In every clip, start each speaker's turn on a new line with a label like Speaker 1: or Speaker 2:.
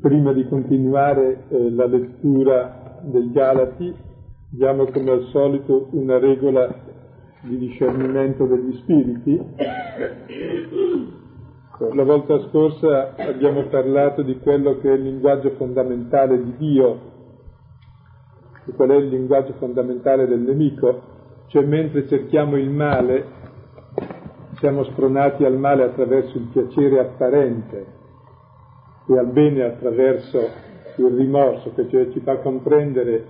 Speaker 1: prima di continuare eh, la lettura dei Galati, diamo come al solito una regola di discernimento degli spiriti. La volta scorsa abbiamo parlato di quello che è il linguaggio fondamentale di Dio, e qual è il linguaggio fondamentale del nemico, cioè mentre cerchiamo il male, siamo spronati al male attraverso il piacere apparente e al bene attraverso il rimorso, che cioè ci fa comprendere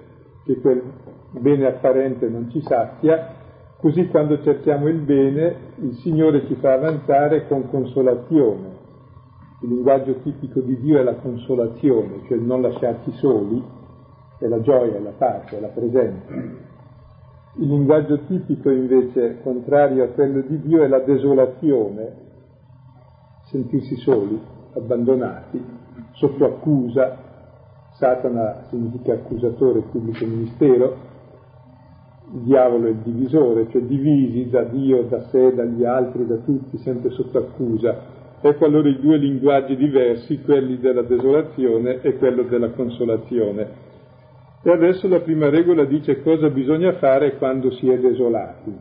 Speaker 1: che quel bene apparente non ci sazia, così quando cerchiamo il bene il Signore ci fa avanzare con consolazione. Il linguaggio tipico di Dio è la consolazione, cioè non lasciarci soli, è la gioia, la pace, la presenza. Il linguaggio tipico invece, contrario a quello di Dio, è la desolazione, sentirsi soli, abbandonati, sotto accusa, Satana significa accusatore, pubblico ministero, il diavolo è il divisore, cioè divisi da Dio, da sé, dagli altri, da tutti, sempre sotto accusa. Ecco allora i due linguaggi diversi, quelli della desolazione e quello della consolazione. E adesso la prima regola dice cosa bisogna fare quando si è desolati.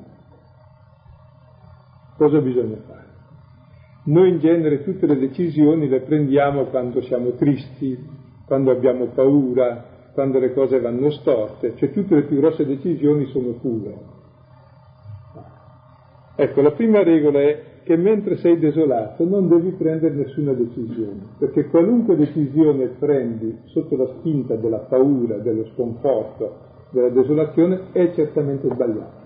Speaker 1: Cosa bisogna fare? Noi in genere tutte le decisioni le prendiamo quando siamo tristi, quando abbiamo paura, quando le cose vanno storte, cioè tutte le più grosse decisioni sono fuga. Ecco, la prima regola è che mentre sei desolato non devi prendere nessuna decisione, perché qualunque decisione prendi sotto la spinta della paura, dello sconforto, della desolazione è certamente sbagliata.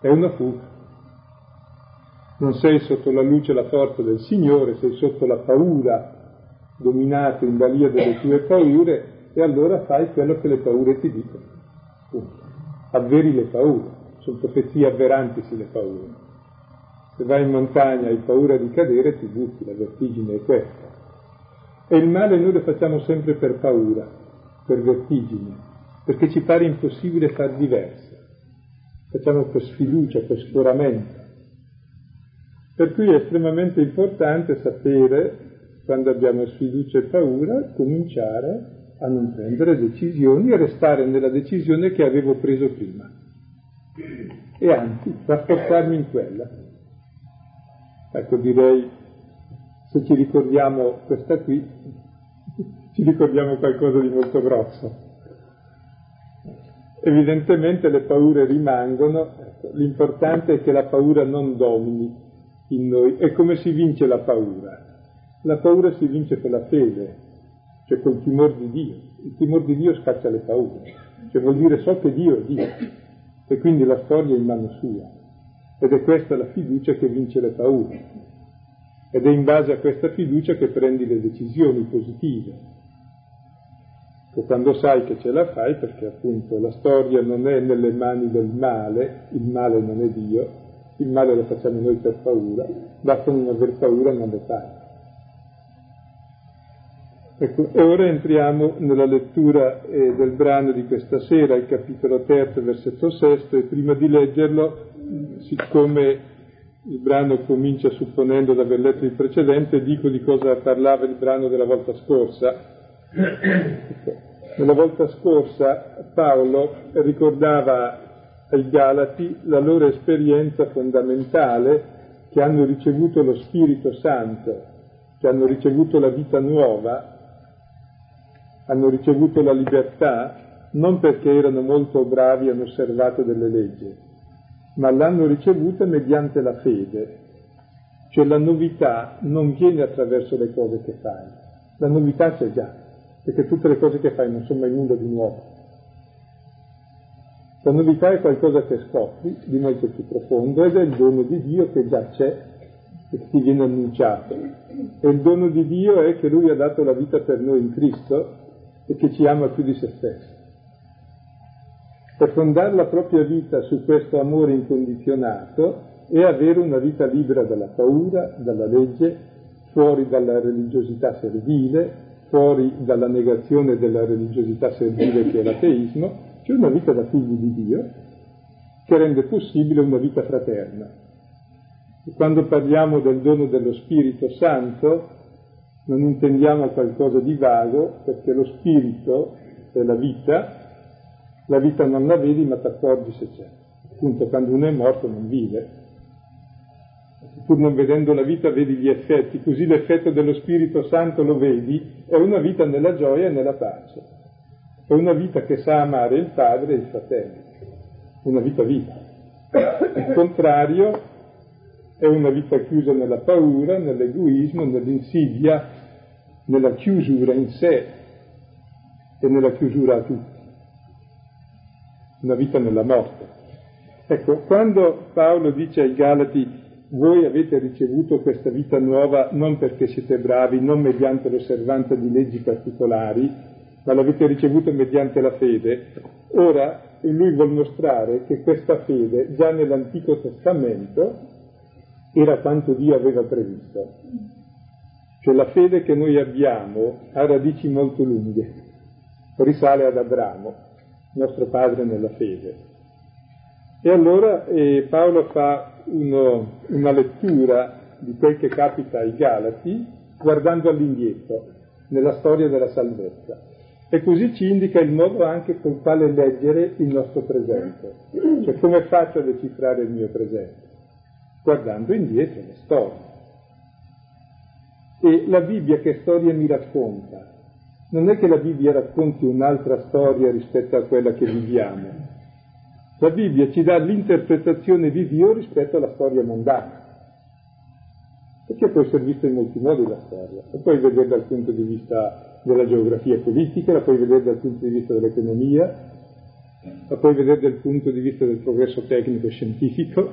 Speaker 1: È una fuga non sei sotto la luce e la forza del Signore, sei sotto la paura, dominato in balia delle tue paure, e allora fai quello che le paure ti dicono. Punto. Avveri le paure, sono profezie avveranti sulle paure. Se vai in montagna e hai paura di cadere, ti butti, la vertigine è questa. E il male noi lo facciamo sempre per paura, per vertigine, perché ci pare impossibile far diverso. Facciamo per sfiducia, per scoramento. Per cui è estremamente importante sapere, quando abbiamo sfiducia e paura, cominciare a non prendere decisioni e restare nella decisione che avevo preso prima. E anzi, rafforzarmi in quella. Ecco, direi, se ci ricordiamo questa qui, ci ricordiamo qualcosa di molto grosso. Evidentemente le paure rimangono, ecco, l'importante è che la paura non domini in noi. E come si vince la paura? La paura si vince con la fede, cioè col timore di Dio. Il timore di Dio scaccia le paure, cioè vuol dire so che Dio è Dio e quindi la storia è in mano sua. Ed è questa la fiducia che vince le paure. Ed è in base a questa fiducia che prendi le decisioni positive. E quando sai che ce la fai, perché appunto la storia non è nelle mani del male, il male non è Dio, il male lo facciamo noi per paura, basta non aver paura e non lo fare. Ecco, ora entriamo nella lettura eh, del brano di questa sera, il capitolo terzo, versetto sesto, e prima di leggerlo, siccome il brano comincia supponendo di aver letto il precedente, dico di cosa parlava il brano della volta scorsa. Ecco, nella volta scorsa Paolo ricordava ai Galati la loro esperienza fondamentale che hanno ricevuto lo Spirito Santo, che hanno ricevuto la vita nuova, hanno ricevuto la libertà non perché erano molto bravi e hanno osservato delle leggi, ma l'hanno ricevuta mediante la fede. Cioè la novità non viene attraverso le cose che fai, la novità c'è già, perché tutte le cose che fai non sono mai nulla di nuovo. La novità è qualcosa che scopri di molto più profondo ed è il dono di Dio che già c'è e che ti viene annunciato. E il dono di Dio è che Lui ha dato la vita per noi in Cristo e che ci ama più di se stesso. Per fondare la propria vita su questo amore incondizionato e avere una vita libera dalla paura, dalla legge, fuori dalla religiosità servile, fuori dalla negazione della religiosità servile che è l'ateismo, c'è una vita da figli di Dio che rende possibile una vita fraterna. E quando parliamo del dono dello Spirito Santo, non intendiamo qualcosa di vago, perché lo spirito è la vita, la vita non la vedi ma ti accorgi se c'è. Appunto, quando uno è morto non vive. Pur non vedendo la vita vedi gli effetti, così l'effetto dello Spirito Santo lo vedi, è una vita nella gioia e nella pace. È una vita che sa amare il padre e il fratello, una vita viva. Il contrario è una vita chiusa nella paura, nell'egoismo, nell'insidia, nella chiusura in sé e nella chiusura a tutti. Una vita nella morte. Ecco, quando Paolo dice ai Galati voi avete ricevuto questa vita nuova non perché siete bravi, non mediante l'osservanza di leggi particolari, ma l'avete ricevuto mediante la fede, ora lui vuol mostrare che questa fede già nell'Antico Testamento era quanto Dio aveva previsto. Cioè la fede che noi abbiamo ha radici molto lunghe, risale ad Abramo, nostro padre nella fede. E allora eh, Paolo fa uno, una lettura di quel che capita ai Galati guardando all'indietro, nella storia della salvezza. E così ci indica il modo anche con quale leggere il nostro presente. Cioè come faccio a decifrare il mio presente? guardando indietro la storia. E la Bibbia che storia mi racconta? Non è che la Bibbia racconti un'altra storia rispetto a quella che viviamo. La Bibbia ci dà l'interpretazione di Dio rispetto alla storia mondana. Perché può essere vista in molti modi la storia. La puoi vedere dal punto di vista della geografia politica, la puoi vedere dal punto di vista dell'economia, la puoi vedere dal punto di vista del progresso tecnico e scientifico,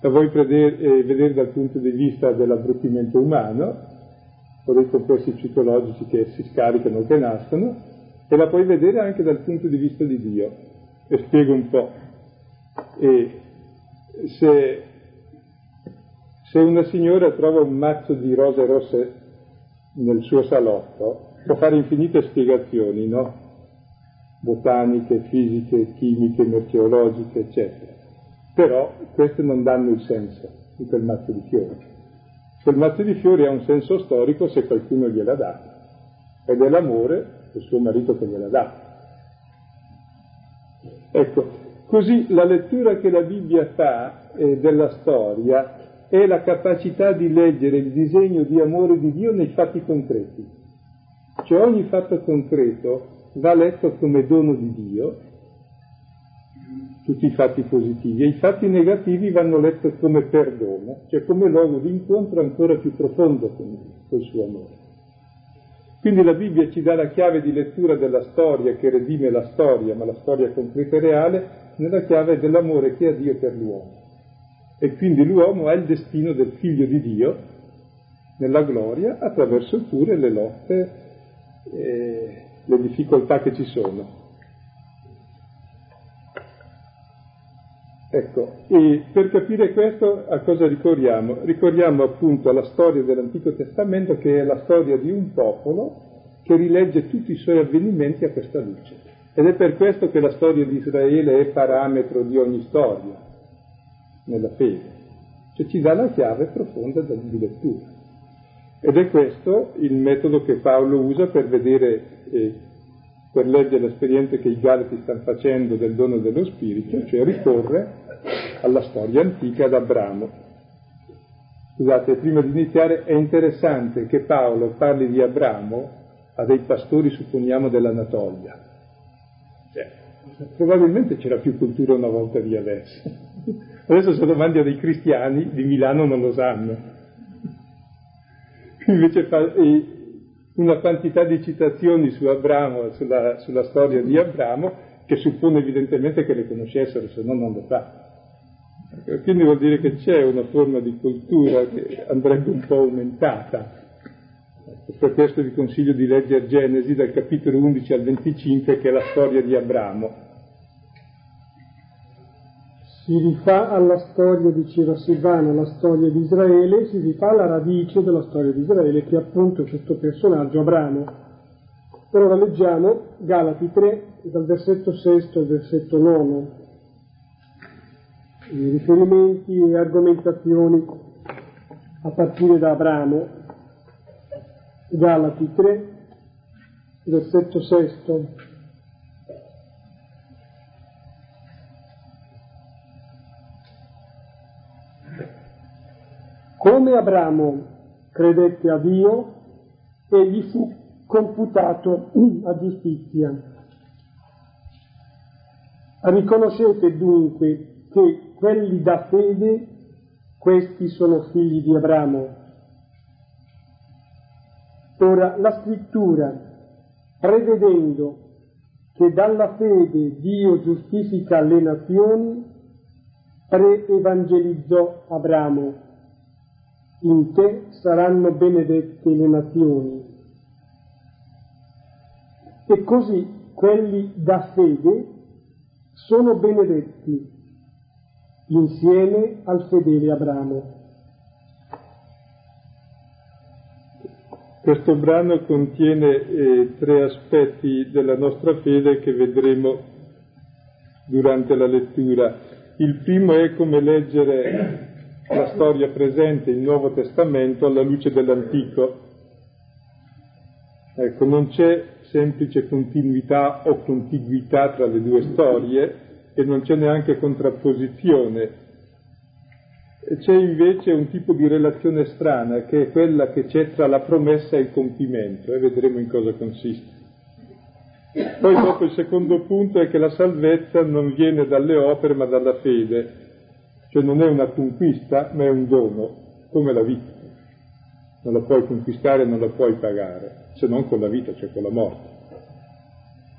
Speaker 1: la vuoi vedere, eh, vedere dal punto di vista dell'abbruttimento umano, o dei complessi psicologici che si scaricano o che nascono, e la puoi vedere anche dal punto di vista di Dio. E spiego un po'. E se, se una signora trova un mazzo di rose rosse nel suo salotto, può fare infinite spiegazioni, no? Botaniche, fisiche, chimiche, meteorologiche, eccetera però queste non danno il senso di quel mazzo di fiori. Quel mazzo di fiori ha un senso storico se qualcuno gliela dà, ed è l'amore del suo marito che gliela dà. Ecco, così la lettura che la Bibbia fa eh, della storia è la capacità di leggere il disegno di amore di Dio nei fatti concreti. Cioè ogni fatto concreto va letto come dono di Dio tutti i fatti positivi e i fatti negativi vanno letti come perdono, cioè come luogo di incontro ancora più profondo con, col suo amore. Quindi la Bibbia ci dà la chiave di lettura della storia che redime la storia, ma la storia concreta e reale, nella chiave dell'amore che ha Dio per l'uomo. E quindi l'uomo ha il destino del figlio di Dio nella gloria attraverso pure le lotte e le difficoltà che ci sono. Ecco, e per capire questo a cosa ricorriamo? Ricorriamo appunto alla storia dell'Antico Testamento che è la storia di un popolo che rilegge tutti i suoi avvenimenti a questa luce. Ed è per questo che la storia di Israele è parametro di ogni storia nella fede, cioè ci dà la chiave profonda di lettura. Ed è questo il metodo che Paolo usa per vedere eh, per leggere l'esperienza che i Galati stanno facendo del dono dello Spirito, cioè ricorre alla storia antica ad Abramo. Scusate, prima di iniziare è interessante che Paolo parli di Abramo a dei pastori, supponiamo, dell'Anatolia. Cioè, probabilmente c'era più cultura una volta di adesso. Adesso se domandi a dei cristiani di Milano non lo sanno. Invece fa, e, una quantità di citazioni su Abramo, sulla, sulla storia di Abramo, che suppone evidentemente che le conoscessero, se no non lo fa. Quindi vuol dire che c'è una forma di cultura che andrebbe un po' aumentata. Per questo vi consiglio di leggere Genesi dal capitolo 11 al 25, che è la storia di Abramo.
Speaker 2: Si rifà alla storia, diceva Silvano, la storia di Israele, si rifà alla radice della storia di Israele, che è appunto questo personaggio Abramo. Ora leggiamo Galati 3, dal versetto 6 al versetto 9 riferimenti e argomentazioni a partire da Abramo. Galati 3, versetto sesto. Come Abramo credette a Dio, egli fu computato a giustizia. Riconoscete dunque che quelli da fede, questi sono figli di Abramo. Ora la scrittura, prevedendo che dalla fede Dio giustifica le nazioni, pre-evangelizzò Abramo. In te saranno benedette le nazioni. E così quelli da fede sono benedetti insieme al fedele Abramo.
Speaker 1: Questo brano contiene eh, tre aspetti della nostra fede che vedremo durante la lettura. Il primo è come leggere la storia presente, il Nuovo Testamento, alla luce dell'Antico. Ecco, non c'è semplice continuità o contiguità tra le due storie e non c'è neanche contrapposizione c'è invece un tipo di relazione strana che è quella che c'è tra la promessa e il compimento e vedremo in cosa consiste. Poi dopo il secondo punto è che la salvezza non viene dalle opere ma dalla fede, cioè non è una conquista ma è un dono, come la vita. Non la puoi conquistare, non la puoi pagare, se non con la vita, cioè con la morte.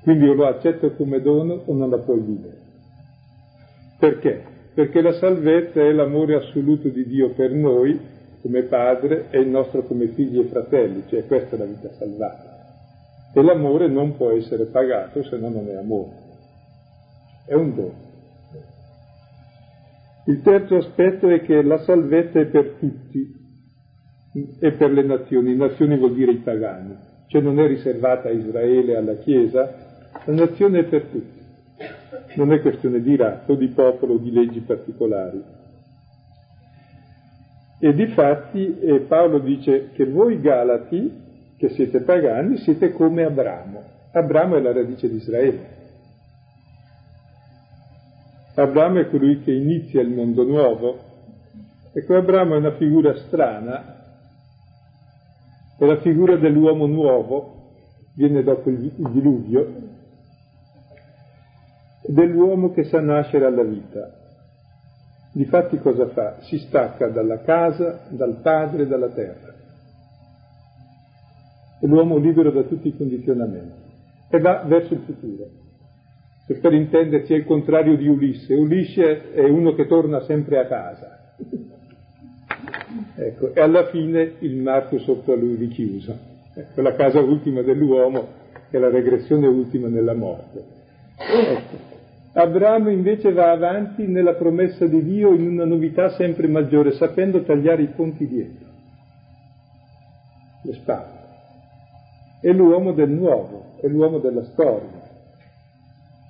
Speaker 1: Quindi o lo accetto come dono o non la puoi vivere. Perché? perché la salvezza è l'amore assoluto di Dio per noi come padre e il nostro come figli e fratelli, cioè questa è la vita salvata. E l'amore non può essere pagato se no non è amore, è un dono. Il terzo aspetto è che la salvezza è per tutti e per le nazioni. Nazioni vuol dire i pagani, cioè non è riservata a Israele, alla Chiesa, la nazione è per tutti non è questione di razza di popolo di leggi particolari. E difatti eh, Paolo dice che voi Galati, che siete pagani, siete come Abramo. Abramo è la radice di Israele. Abramo è colui che inizia il mondo nuovo. Ecco, Abramo è una figura strana, è la figura dell'uomo nuovo, viene dopo il diluvio, dell'uomo che sa nascere alla vita. Difatti cosa fa? Si stacca dalla casa, dal padre dalla terra. È l'uomo libero da tutti i condizionamenti e va verso il futuro. Per intenderci è il contrario di Ulisse. Ulisse è uno che torna sempre a casa. ecco, e alla fine il marchio sotto a lui richiuso. Ecco, la casa ultima dell'uomo è la regressione ultima nella morte. Ecco. Abramo invece va avanti nella promessa di Dio in una novità sempre maggiore, sapendo tagliare i ponti dietro, le spalle. È l'uomo del nuovo, è l'uomo della storia,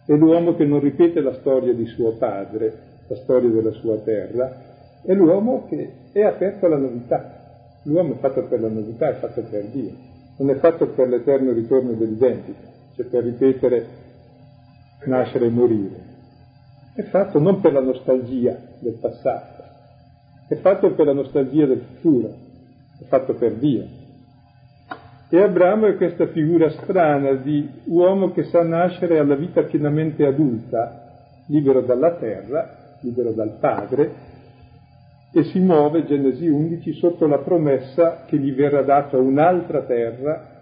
Speaker 1: è l'uomo che non ripete la storia di suo padre, la storia della sua terra, è l'uomo che è aperto alla novità. L'uomo è fatto per la novità, è fatto per Dio, non è fatto per l'eterno ritorno dell'identico, cioè per ripetere nascere e morire. È fatto non per la nostalgia del passato, è fatto per la nostalgia del futuro, è fatto per Dio. E Abramo è questa figura strana di uomo che sa nascere alla vita pienamente adulta, libero dalla terra, libero dal padre, e si muove, Genesi 11, sotto la promessa che gli verrà data un'altra terra,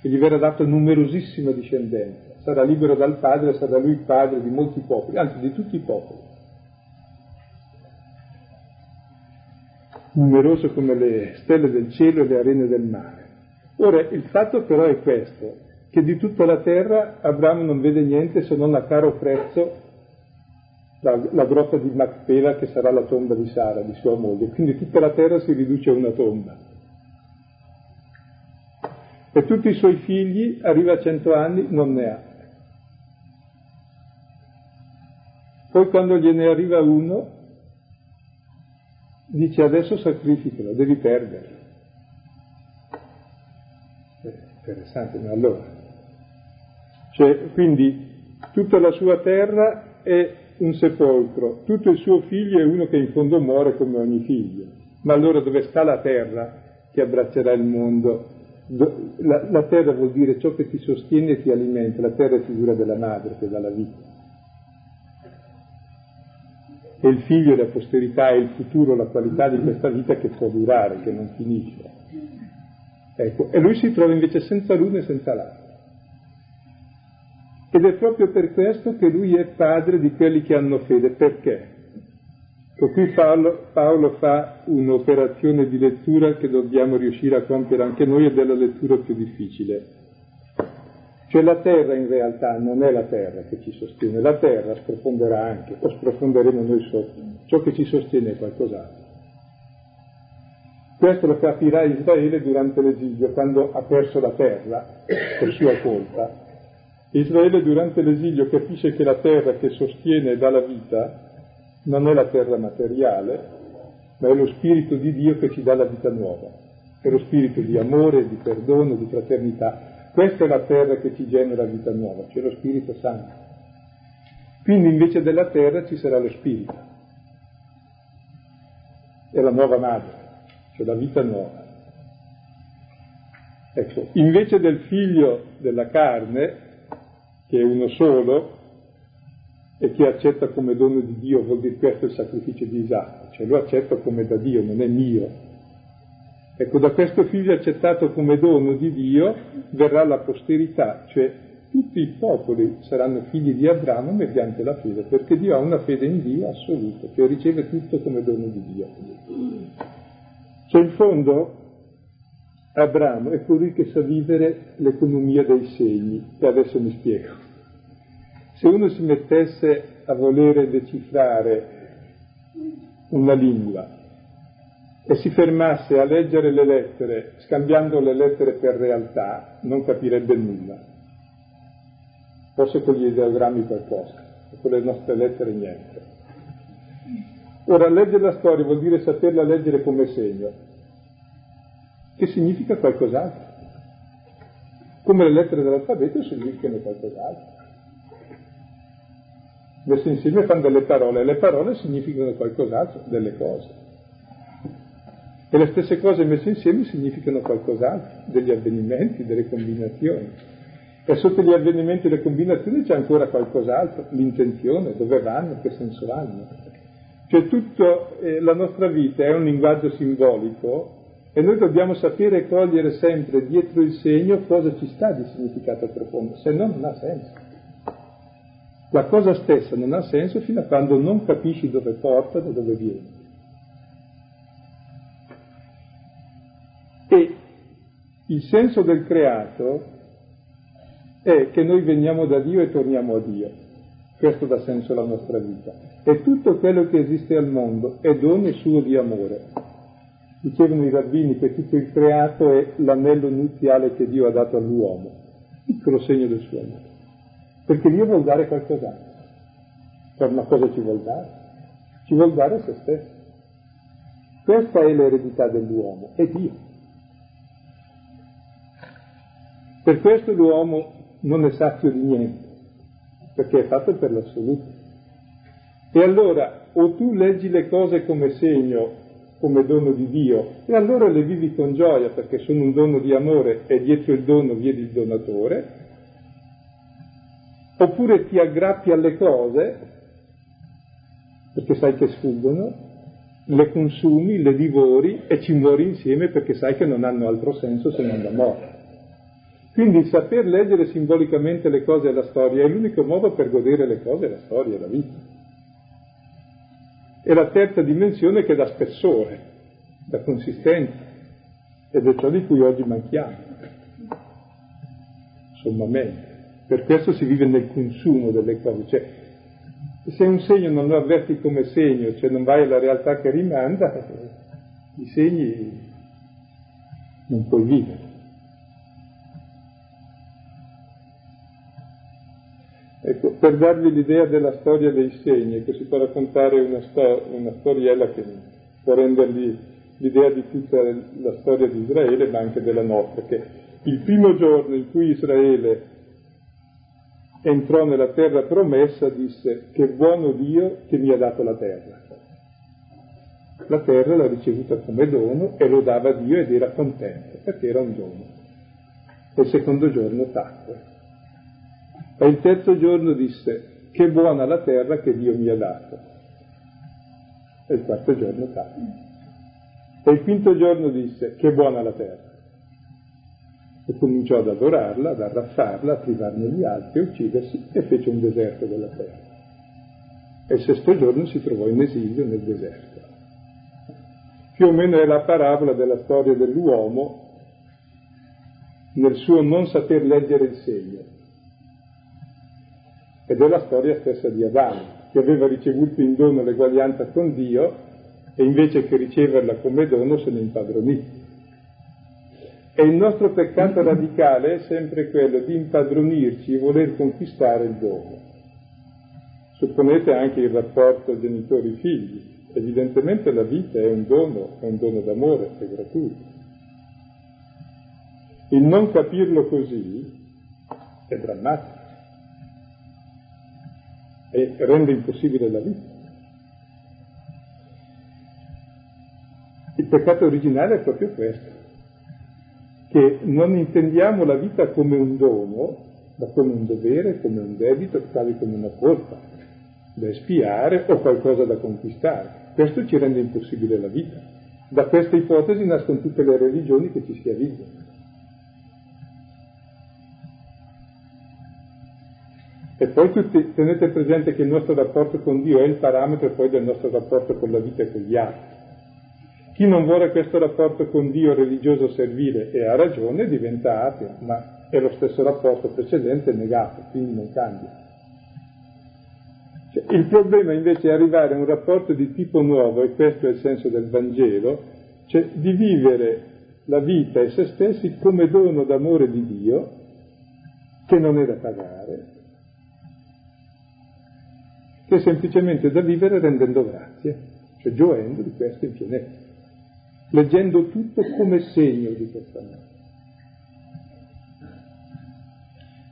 Speaker 1: che gli verrà data numerosissima discendenza sarà libero dal Padre, sarà lui padre di molti popoli, anzi di tutti i popoli. Numeroso come le stelle del cielo e le arene del mare. Ora, il fatto però è questo, che di tutta la terra Abramo non vede niente se non a caro prezzo la, la grotta di Macpela che sarà la tomba di Sara, di sua moglie. Quindi tutta la terra si riduce a una tomba e tutti i suoi figli, arriva a cento anni, non ne ha. Poi quando gliene arriva uno, dice adesso sacrificalo, devi perderlo. Interessante, ma allora? Cioè, quindi tutta la sua terra è un sepolcro, tutto il suo figlio è uno che in fondo muore come ogni figlio. Ma allora dove sta la terra che abbraccerà il mondo? La, la terra vuol dire ciò che ti sostiene e ti alimenta, la terra è figura della madre che dà la vita. E il figlio è la posterità, è il futuro, la qualità di questa vita che può durare, che non finisce. Ecco, e lui si trova invece senza l'uno e senza l'altro. Ed è proprio per questo che lui è padre di quelli che hanno fede. Perché? Ecco, qui Paolo, Paolo, fa un'operazione di lettura che dobbiamo riuscire a compiere anche noi ed è la lettura più difficile. Cioè la terra in realtà non è la terra che ci sostiene, la terra sprofonderà anche, o sprofonderemo noi sotto. Ciò che ci sostiene è qualcos'altro. Questo lo capirà Israele durante l'esilio, quando ha perso la terra per sua colpa. Israele durante l'esilio capisce che la terra che sostiene e dà la vita non è la terra materiale, ma è lo Spirito di Dio che ci dà la vita nuova, è lo Spirito di amore, di perdono, di fraternità. Questa è la terra che ci genera vita nuova, cioè lo Spirito Santo. Quindi invece della terra ci sarà lo Spirito, è la nuova madre, cioè la vita nuova. Ecco, invece del figlio della carne, che è uno solo, e che accetta come dono di Dio, vuol dire questo il sacrificio di Isacco, cioè lo accetto come da Dio, non è mio. Ecco, da questo figlio accettato come dono di Dio verrà la posterità, cioè tutti i popoli saranno figli di Abramo mediante la fede, perché Dio ha una fede in Dio assoluta, che riceve tutto come dono di Dio. Cioè in fondo Abramo è colui che sa vivere l'economia dei segni, e adesso mi spiego. Se uno si mettesse a volere decifrare una lingua e si fermasse a leggere le lettere, scambiando le lettere per realtà, non capirebbe nulla. Forse con gli ideogrammi qualcosa, e con le nostre lettere niente. Ora, leggere la storia vuol dire saperla leggere come segno, che significa qualcos'altro. Come le lettere dell'alfabeto significano qualcos'altro messe insieme fanno delle parole, e le parole significano qualcos'altro, delle cose. E le stesse cose messe insieme significano qualcos'altro, degli avvenimenti, delle combinazioni. E sotto gli avvenimenti e le combinazioni c'è ancora qualcos'altro, l'intenzione, dove vanno, che senso hanno. Cioè tutta eh, la nostra vita è un linguaggio simbolico e noi dobbiamo sapere cogliere sempre dietro il segno cosa ci sta di significato profondo, se no non ha senso. La cosa stessa non ha senso fino a quando non capisci dove porta, da dove viene. E il senso del creato è che noi veniamo da Dio e torniamo a Dio. Questo dà senso alla nostra vita. E tutto quello che esiste al mondo è dono suo di amore. Dicevano i rabbini che tutto il creato è l'anello nuziale che Dio ha dato all'uomo, piccolo segno del suo amore perché Dio vuol dare qualcos'altro. Per una cosa ci vuol dare? Ci vuol dare se stesso. Questa è l'eredità dell'uomo, è Dio. Per questo l'uomo non è sazio di niente, perché è fatto per l'assoluto. E allora o tu leggi le cose come segno, come dono di Dio, e allora le vivi con gioia perché sono un dono di amore e dietro il dono viene il donatore, oppure ti aggrappi alle cose, perché sai che sfuggono, le consumi, le divori e ci muori insieme perché sai che non hanno altro senso se non la morte. Quindi saper leggere simbolicamente le cose e la storia è l'unico modo per godere le cose, la storia e la vita. E la terza dimensione che dà spessore, dà consistenza, ed è ciò di cui oggi manchiamo, sommamente. Per questo si vive nel consumo delle cose. Cioè, se un segno non lo avverti come segno, cioè non vai alla realtà che rimanda, i segni non puoi vivere. Ecco, per darvi l'idea della storia dei segni, che si può raccontare una, sto- una storiella che può rendervi l'idea di tutta la storia di Israele, ma anche della nostra, che il primo giorno in cui Israele entrò nella terra promessa disse che buono Dio che mi ha dato la terra. La terra l'ha ricevuta come dono e lo dava a Dio ed era contento perché era un dono. E il secondo giorno tacque. E il terzo giorno disse che buona la terra che Dio mi ha dato. E il quarto giorno tacque. E il quinto giorno disse che buona la terra e cominciò ad adorarla, ad arrassarla, a privarne gli altri, a uccidersi e fece un deserto della terra. E il sesto giorno si trovò in esilio nel deserto. Più o meno è la parabola della storia dell'uomo nel suo non saper leggere il segno. Ed è la storia stessa di Adamo, che aveva ricevuto in dono l'eguaglianza con Dio e invece che riceverla come dono se ne impadronì. E il nostro peccato radicale è sempre quello di impadronirci e voler conquistare il dono. Supponete anche il rapporto genitori-figli. Evidentemente la vita è un dono, è un dono d'amore, è gratuito. Il non capirlo così è drammatico e rende impossibile la vita. Il peccato originale è proprio questo che non intendiamo la vita come un dono, ma come un dovere, come un debito, quasi come una colpa da espiare o qualcosa da conquistare. Questo ci rende impossibile la vita. Da questa ipotesi nascono tutte le religioni che ci schiavizzano. E poi tutti, tenete presente che il nostro rapporto con Dio è il parametro poi del nostro rapporto con la vita e con gli altri. Chi non vuole questo rapporto con Dio religioso servile e ha ragione diventa ateo, ma è lo stesso rapporto precedente negato, quindi non cambia. Cioè, il problema invece è arrivare a un rapporto di tipo nuovo, e questo è il senso del Vangelo, cioè di vivere la vita e se stessi come dono d'amore di Dio, che non è da pagare, che è semplicemente da vivere rendendo grazie, cioè gioendo di questo in pienezza leggendo tutto come segno di questa morte.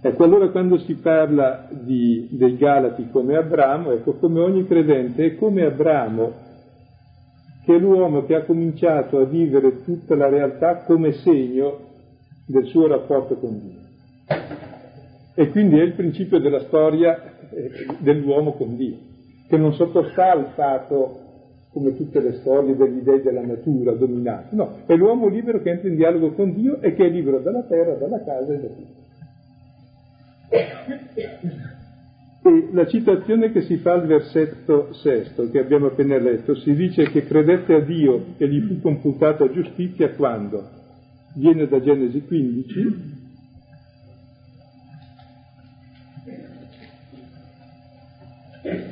Speaker 1: Ecco, allora quando si parla di, dei Galati come Abramo, ecco, come ogni credente, è come Abramo, che è l'uomo che ha cominciato a vivere tutta la realtà come segno del suo rapporto con Dio. E quindi è il principio della storia dell'uomo con Dio, che non sottostà al fatto come tutte le storie degli dei della natura dominati, no, è l'uomo libero che entra in dialogo con Dio e che è libero dalla terra, dalla casa e da tutto. E la citazione che si fa al versetto sesto, che abbiamo appena letto, si dice che credette a Dio e gli fu computata giustizia quando? Viene da Genesi 15,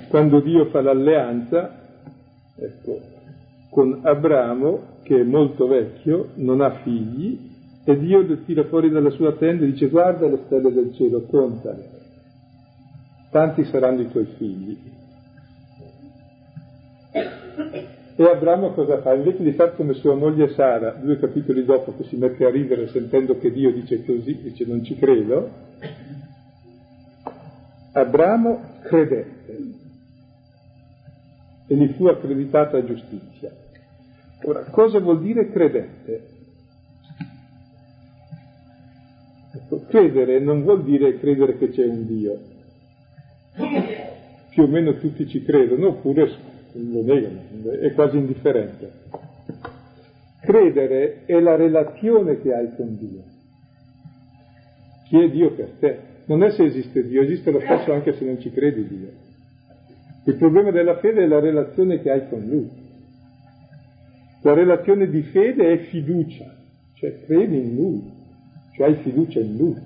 Speaker 1: quando Dio fa l'alleanza ecco, con Abramo, che è molto vecchio, non ha figli, e Dio lo tira fuori dalla sua tenda e dice guarda le stelle del cielo, contale, tanti saranno i tuoi figli. E Abramo cosa fa? Invece di fare come sua moglie Sara, due capitoli dopo, che si mette a ridere sentendo che Dio dice così, dice non ci credo, Abramo e gli fu accreditata giustizia. Ora, cosa vuol dire credette? Ecco, credere non vuol dire credere che c'è un Dio. Più o meno tutti ci credono, oppure lo negano, è quasi indifferente. Credere è la relazione che hai con Dio. Chi è Dio per te? Non è se esiste Dio, esiste lo stesso anche se non ci credi Dio. Il problema della fede è la relazione che hai con Lui. La relazione di fede è fiducia, cioè credi in Lui, cioè hai fiducia in Lui,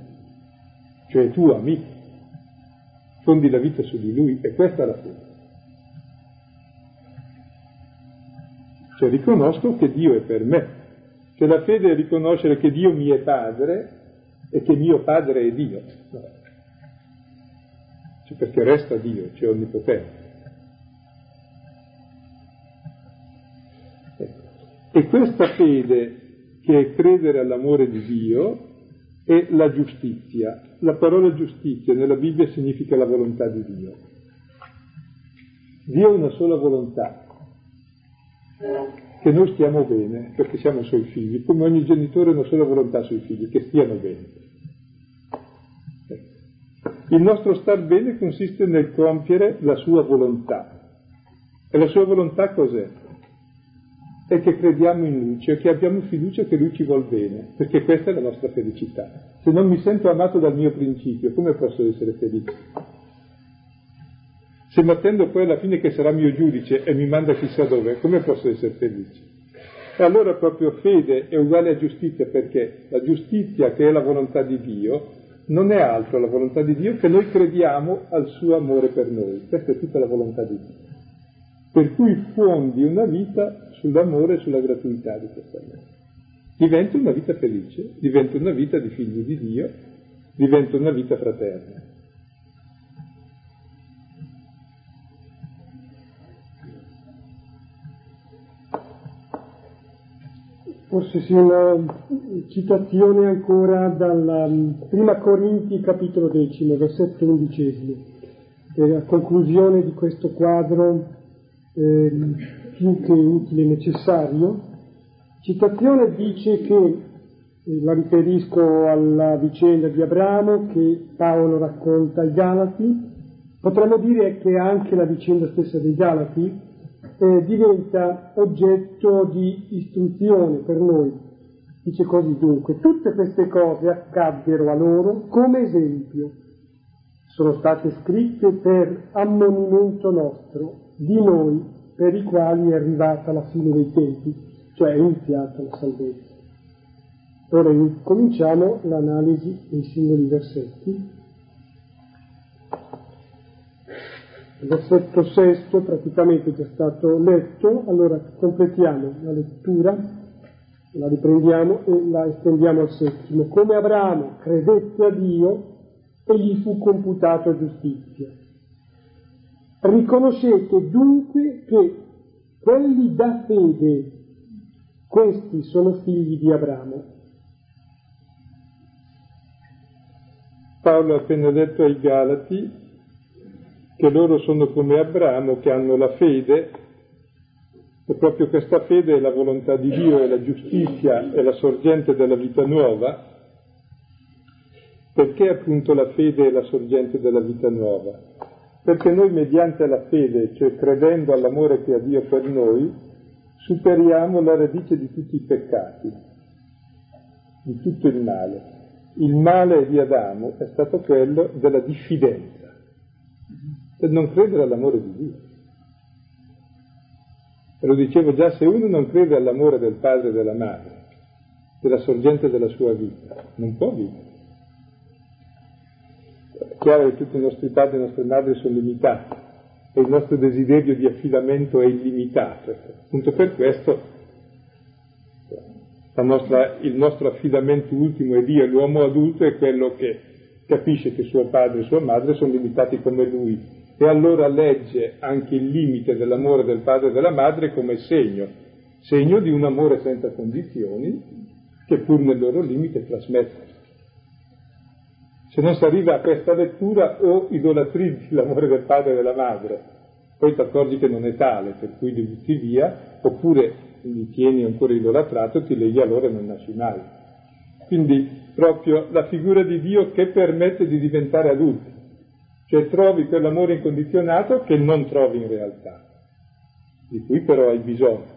Speaker 1: cioè tu amico, fondi la vita su di Lui e questa è la fede. Cioè riconosco che Dio è per me, cioè la fede è riconoscere che Dio mi è padre e che mio padre è Dio, cioè perché resta Dio, cioè onnipotente. E questa fede, che è credere all'amore di Dio, e la giustizia. La parola giustizia nella Bibbia significa la volontà di Dio. Dio ha una sola volontà, che noi stiamo bene, perché siamo suoi figli, come ogni genitore ha una sola volontà sui figli, che stiano bene. Il nostro star bene consiste nel compiere la sua volontà. E la sua volontà cos'è? È che crediamo in Lui, cioè che abbiamo fiducia che Lui ci vuol bene, perché questa è la nostra felicità. Se non mi sento amato dal mio principio, come posso essere felice? Se mi attendo poi alla fine che sarà mio giudice e mi manda chissà dove, come posso essere felice? E allora proprio fede è uguale a giustizia perché la giustizia che è la volontà di Dio non è altro la volontà di Dio che noi crediamo al suo amore per noi. Questa è tutta la volontà di Dio. Per cui fondi una vita sull'amore e sulla gratuità di questo amore. Diventa una vita felice, diventa una vita di figli di Dio, diventa una vita fraterna.
Speaker 2: Forse sia una citazione ancora dalla Prima Corinti, capitolo decimo, versetto undicesimo, a conclusione di questo quadro eh, più che utile e necessario. Citazione dice che, eh, la riferisco alla vicenda di Abramo che Paolo racconta ai Galati, potremmo dire che anche la vicenda stessa dei Galati eh, diventa oggetto di istruzione per noi. Dice così dunque, tutte queste cose accaddero a loro come esempio, sono state scritte per ammonimento nostro, di noi, per i quali è arrivata la fine dei tempi, cioè è iniziata la salvezza. Ora cominciamo l'analisi dei singoli versetti. Il versetto sesto praticamente è già stato letto, allora completiamo la lettura, la riprendiamo e la estendiamo al settimo. Come Abramo credette a Dio e gli fu computato giustizia. Riconoscete dunque che quelli da fede, questi sono figli di Abramo.
Speaker 1: Paolo ha appena detto ai Galati che loro sono come Abramo, che hanno la fede, e proprio questa fede è la volontà di Dio, è la giustizia, è la sorgente della vita nuova. Perché appunto la fede è la sorgente della vita nuova? Perché noi mediante la fede, cioè credendo all'amore che ha Dio per noi, superiamo la radice di tutti i peccati, di tutto il male. Il male di Adamo è stato quello della diffidenza per non credere all'amore di Dio. E lo dicevo già, se uno non crede all'amore del padre e della madre, della sorgente della sua vita, non può vivere. Chiaro che tutti i nostri padri e le nostre madri sono limitati e il nostro desiderio di affidamento è illimitato. Appunto per questo nostra, il nostro affidamento ultimo è Dio, l'uomo adulto è quello che capisce che suo padre e sua madre sono limitati come lui e allora legge anche il limite dell'amore del padre e della madre come segno, segno di un amore senza condizioni che pur nel loro limite trasmettono. Se non si arriva a questa lettura o idolatrizzi l'amore del padre e della madre, poi ti accorgi che non è tale, per cui li butti via, oppure li tieni ancora idolatrato, ti leghi a loro e non nasci mai. Quindi proprio la figura di Dio che permette di diventare adulti cioè trovi quell'amore incondizionato che non trovi in realtà, di cui però hai bisogno.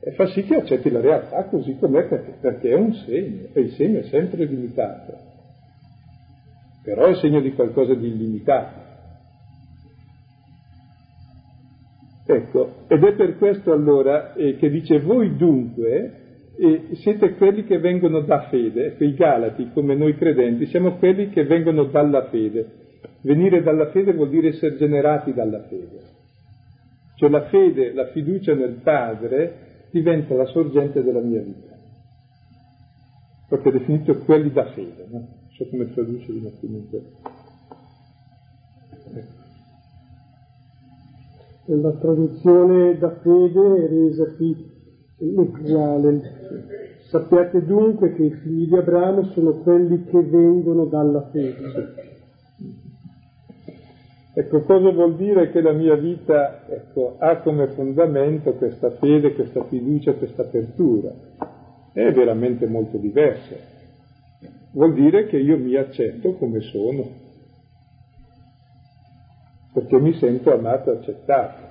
Speaker 1: E fa sì che accetti la realtà così com'è perché, perché è un segno, e il segno è sempre limitato, però è segno di qualcosa di illimitato. Ecco, ed è per questo allora eh, che dice voi dunque eh, siete quelli che vengono da fede, quei Galati come noi credenti, siamo quelli che vengono dalla fede. Venire dalla fede vuol dire essere generati dalla fede. Cioè la fede, la fiducia nel Padre diventa la sorgente della mia vita. Proprio definito quelli da fede, no? So come traduce di mattina
Speaker 2: La traduzione da fede è resa qui uguale. Sappiate dunque che i figli di Abramo sono quelli che vengono dalla fede.
Speaker 1: Ecco, cosa vuol dire che la mia vita ecco, ha come fondamento questa fede, questa fiducia, questa apertura? È veramente molto diverso. Vuol dire che io mi accetto come sono, perché mi sento amato e accettato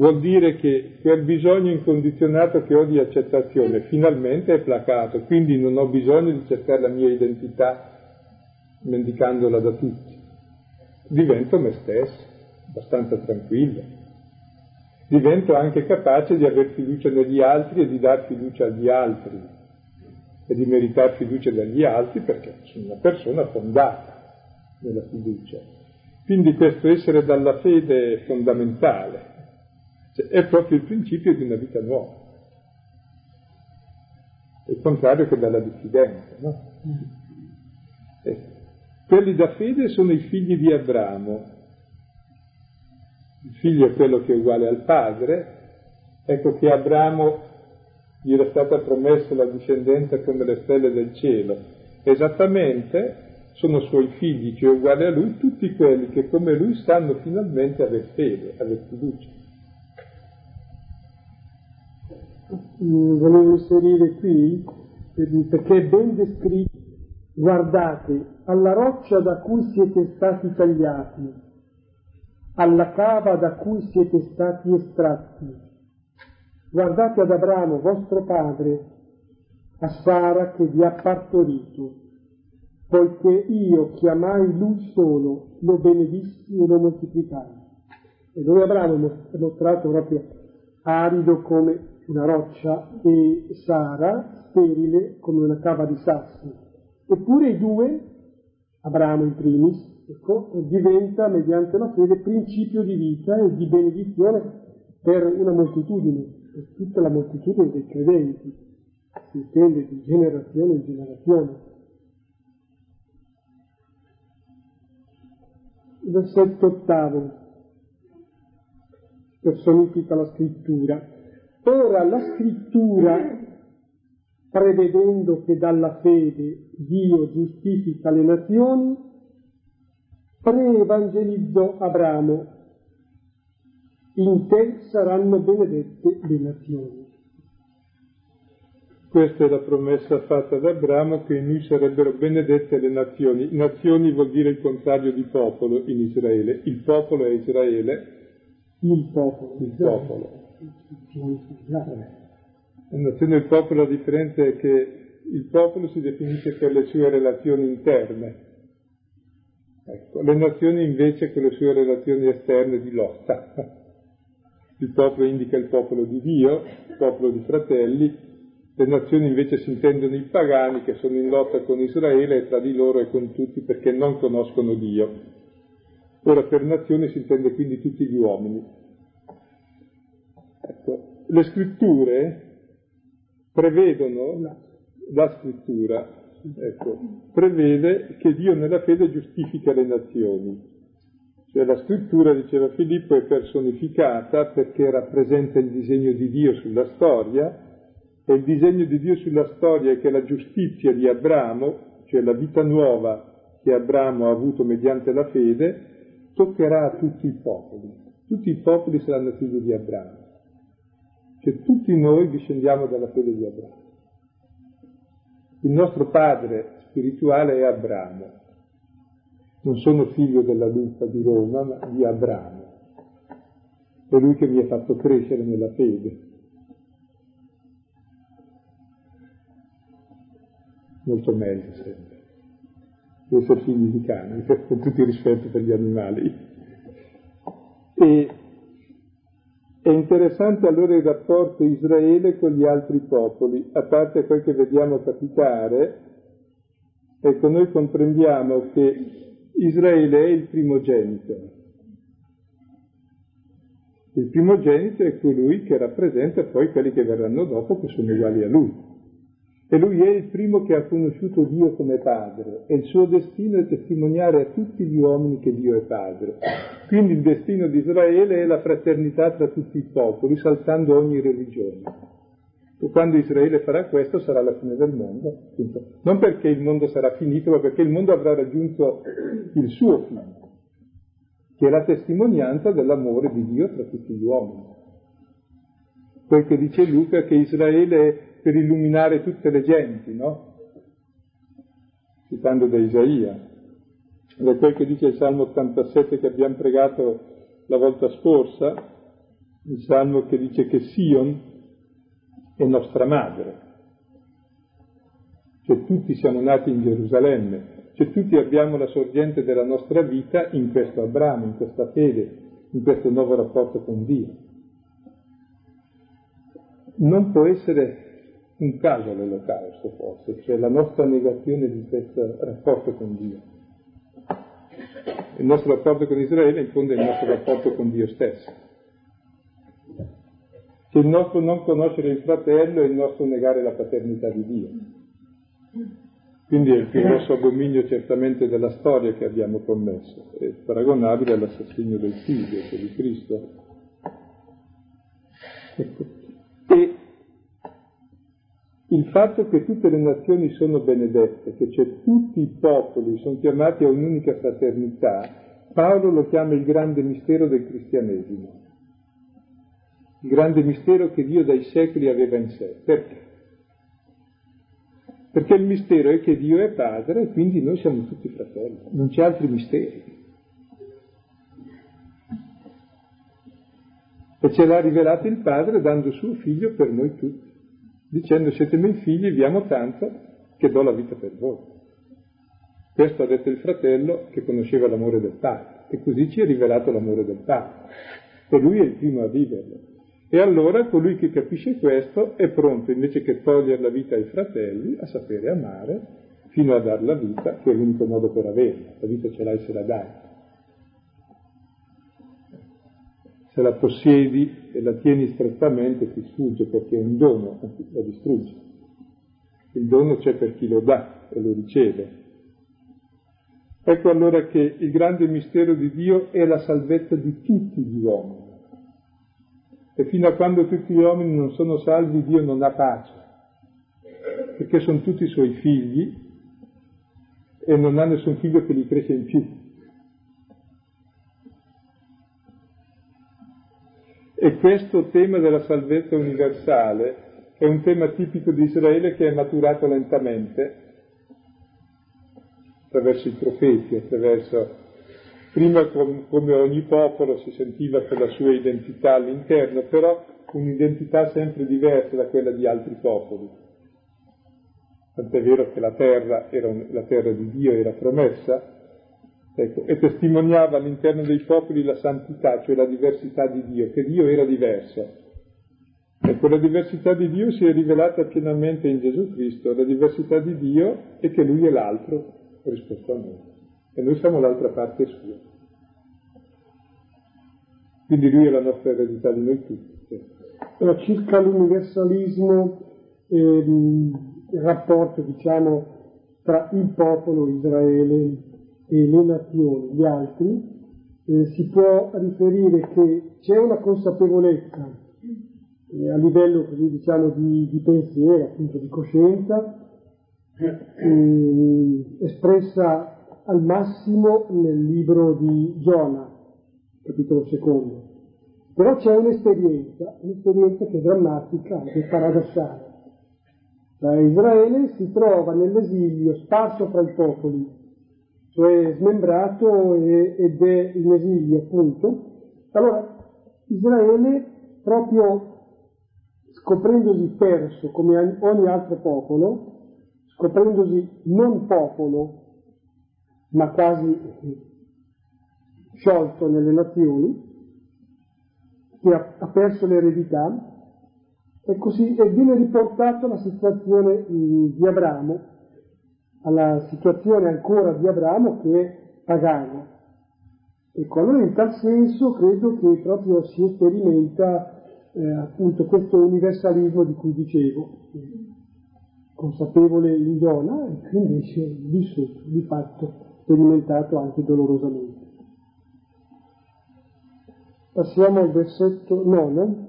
Speaker 1: vuol dire che quel bisogno incondizionato che ho di accettazione finalmente è placato, quindi non ho bisogno di cercare la mia identità mendicandola da tutti. Divento me stesso, abbastanza tranquillo. Divento anche capace di aver fiducia negli altri e di dar fiducia agli altri e di meritare fiducia dagli altri perché sono una persona fondata nella fiducia. Quindi questo essere dalla fede è fondamentale cioè, è proprio il principio di una vita nuova. È il contrario che dalla diffidenza, no? Eh, quelli da fede sono i figli di Abramo. Il figlio è quello che è uguale al padre. Ecco che Abramo gli era stata promessa la discendenza come le stelle del cielo. Esattamente sono suoi figli, che è uguale a lui, tutti quelli che come lui sanno finalmente avere fede, avere fiducia.
Speaker 2: Mm, volevo inserire qui perché è ben descritto. Guardate, alla roccia da cui siete stati tagliati, alla cava da cui siete stati estratti. Guardate ad Abramo, vostro padre, a Sara che vi ha partorito, poiché io chiamai lui solo, lo benedissi e lo moltiplicai. E dove Abramo è mostrato proprio arido come una roccia e Sara sterile come una cava di sassi. Eppure i due, Abramo in primis, ecco, diventa mediante la fede principio di vita e di benedizione per una moltitudine, per tutta la moltitudine dei credenti, si intende di generazione in generazione. Versetto ottavo. Personifica la scrittura. Ora la scrittura, prevedendo che dalla fede Dio giustifica le nazioni, preevangelizzò Abramo, in te saranno benedette le nazioni.
Speaker 1: Questa è la promessa fatta ad Abramo che in lui sarebbero benedette le nazioni. Nazioni vuol dire il contrario di popolo in Israele. Il popolo è Israele.
Speaker 2: Il popolo.
Speaker 1: Il popolo. La nozione del popolo, la differenza è che il popolo si definisce per le sue relazioni interne. Ecco, le nazioni invece con le sue relazioni esterne di lotta. Il popolo indica il popolo di Dio, il popolo di fratelli, le nazioni invece si intendono i pagani che sono in lotta con Israele e tra di loro e con tutti perché non conoscono Dio. Ora per nazioni si intende quindi tutti gli uomini. Ecco, le scritture prevedono, la scrittura ecco, prevede che Dio nella fede giustifica le nazioni. Cioè la scrittura, diceva Filippo, è personificata perché rappresenta il disegno di Dio sulla storia e il disegno di Dio sulla storia è che la giustizia di Abramo, cioè la vita nuova che Abramo ha avuto mediante la fede, toccherà a tutti i popoli. Tutti i popoli saranno figli di Abramo che tutti noi discendiamo dalla fede di Abramo. Il nostro padre spirituale è Abramo. Non sono figlio della lupa di Roma, ma di Abramo. È lui che mi ha fatto crescere nella fede. Molto meglio sempre. Essere figli di cani, con tutto il rispetto per gli animali. E è interessante allora il rapporto Israele con gli altri popoli, a parte quel che vediamo capitare, ecco noi comprendiamo che Israele è il primogenito. Il primogenito è colui che rappresenta poi quelli che verranno dopo, che sono uguali a lui. E lui è il primo che ha conosciuto Dio come padre e il suo destino è testimoniare a tutti gli uomini che Dio è padre. Quindi il destino di Israele è la fraternità tra tutti i popoli, saltando ogni religione. E quando Israele farà questo sarà la fine del mondo, non perché il mondo sarà finito, ma perché il mondo avrà raggiunto il suo fine, che è la testimonianza dell'amore di Dio tra tutti gli uomini. Quel che dice Luca che Israele è per illuminare tutte le genti, no? Citando da Isaia. Ed è quel che dice il Salmo 87 che abbiamo pregato la volta scorsa, il Salmo che dice che Sion è nostra madre. Cioè tutti siamo nati in Gerusalemme, cioè tutti abbiamo la sorgente della nostra vita in questo Abramo, in questa fede, in questo nuovo rapporto con Dio. Non può essere un caso l'olocausto forse, cioè la nostra negazione di questo rapporto con Dio. Il nostro rapporto con Israele in fondo è il nostro rapporto con Dio stesso. Cioè il nostro non conoscere il fratello è il nostro negare la paternità di Dio. Quindi è il più grosso abominio certamente della storia che abbiamo commesso, è paragonabile all'assassinio del figlio, cioè di Cristo. E il fatto che tutte le nazioni sono benedette, che cioè tutti i popoli sono chiamati a un'unica fraternità, Paolo lo chiama il grande mistero del cristianesimo. Il grande mistero che Dio dai secoli aveva in sé. Perché? Perché il mistero è che Dio è padre e quindi noi siamo tutti fratelli, non c'è altri misteri. E ce l'ha rivelato il padre dando suo figlio per noi tutti dicendo siete miei figli, vi amo tanto che do la vita per voi. Questo ha detto il fratello che conosceva l'amore del padre e così ci è rivelato l'amore del padre e lui è il primo a viverlo. E allora colui che capisce questo è pronto, invece che togliere la vita ai fratelli, a sapere amare fino a dar la vita, che è l'unico modo per averla. La vita ce l'hai se la dai. se la possiedi e la tieni strettamente ti sfugge perché è un dono, la distrugge. Il dono c'è per chi lo dà e lo riceve. Ecco allora che il grande mistero di Dio è la salvezza di tutti gli uomini. E fino a quando tutti gli uomini non sono salvi Dio non ha pace, perché sono tutti suoi figli e non ha nessun figlio che gli cresce in più. E questo tema della salvezza universale è un tema tipico di Israele che è maturato lentamente attraverso i profeti, attraverso prima come ogni popolo si sentiva per la sua identità all'interno, però un'identità sempre diversa da quella di altri popoli. Tant'è vero che la terra, era la terra di Dio era promessa, Ecco, e testimoniava all'interno dei popoli la santità, cioè la diversità di Dio, che Dio era diverso. Ecco, la diversità di Dio si è rivelata pienamente in Gesù Cristo, la diversità di Dio è che Lui è l'altro rispetto a noi, e noi siamo l'altra parte sua. Quindi Lui è la nostra eredità di noi tutti.
Speaker 2: Allora, circa l'universalismo, ehm, il rapporto, diciamo, tra il popolo Israele e le nazioni, gli altri, eh, si può riferire che c'è una consapevolezza eh, a livello così diciamo di, di, pensiero, appunto di coscienza, eh, espressa al massimo nel libro di Giona, capitolo secondo. Però c'è un'esperienza, un'esperienza che è drammatica, anche paradossale. Cioè Israele si trova nell'esilio sparso fra i popoli cioè smembrato ed è in esilio appunto. Allora Israele proprio scoprendosi perso come ogni altro popolo, scoprendosi non popolo, ma quasi sciolto nelle nazioni, che ha, ha perso l'eredità, e così e viene riportato alla situazione di Abramo, alla situazione ancora di Abramo che è pagano. Ecco, allora in tal senso credo che proprio si sperimenta eh, appunto questo universalismo di cui dicevo, consapevole in donna e che invece vissuto, di fatto sperimentato anche dolorosamente. Passiamo al versetto 9.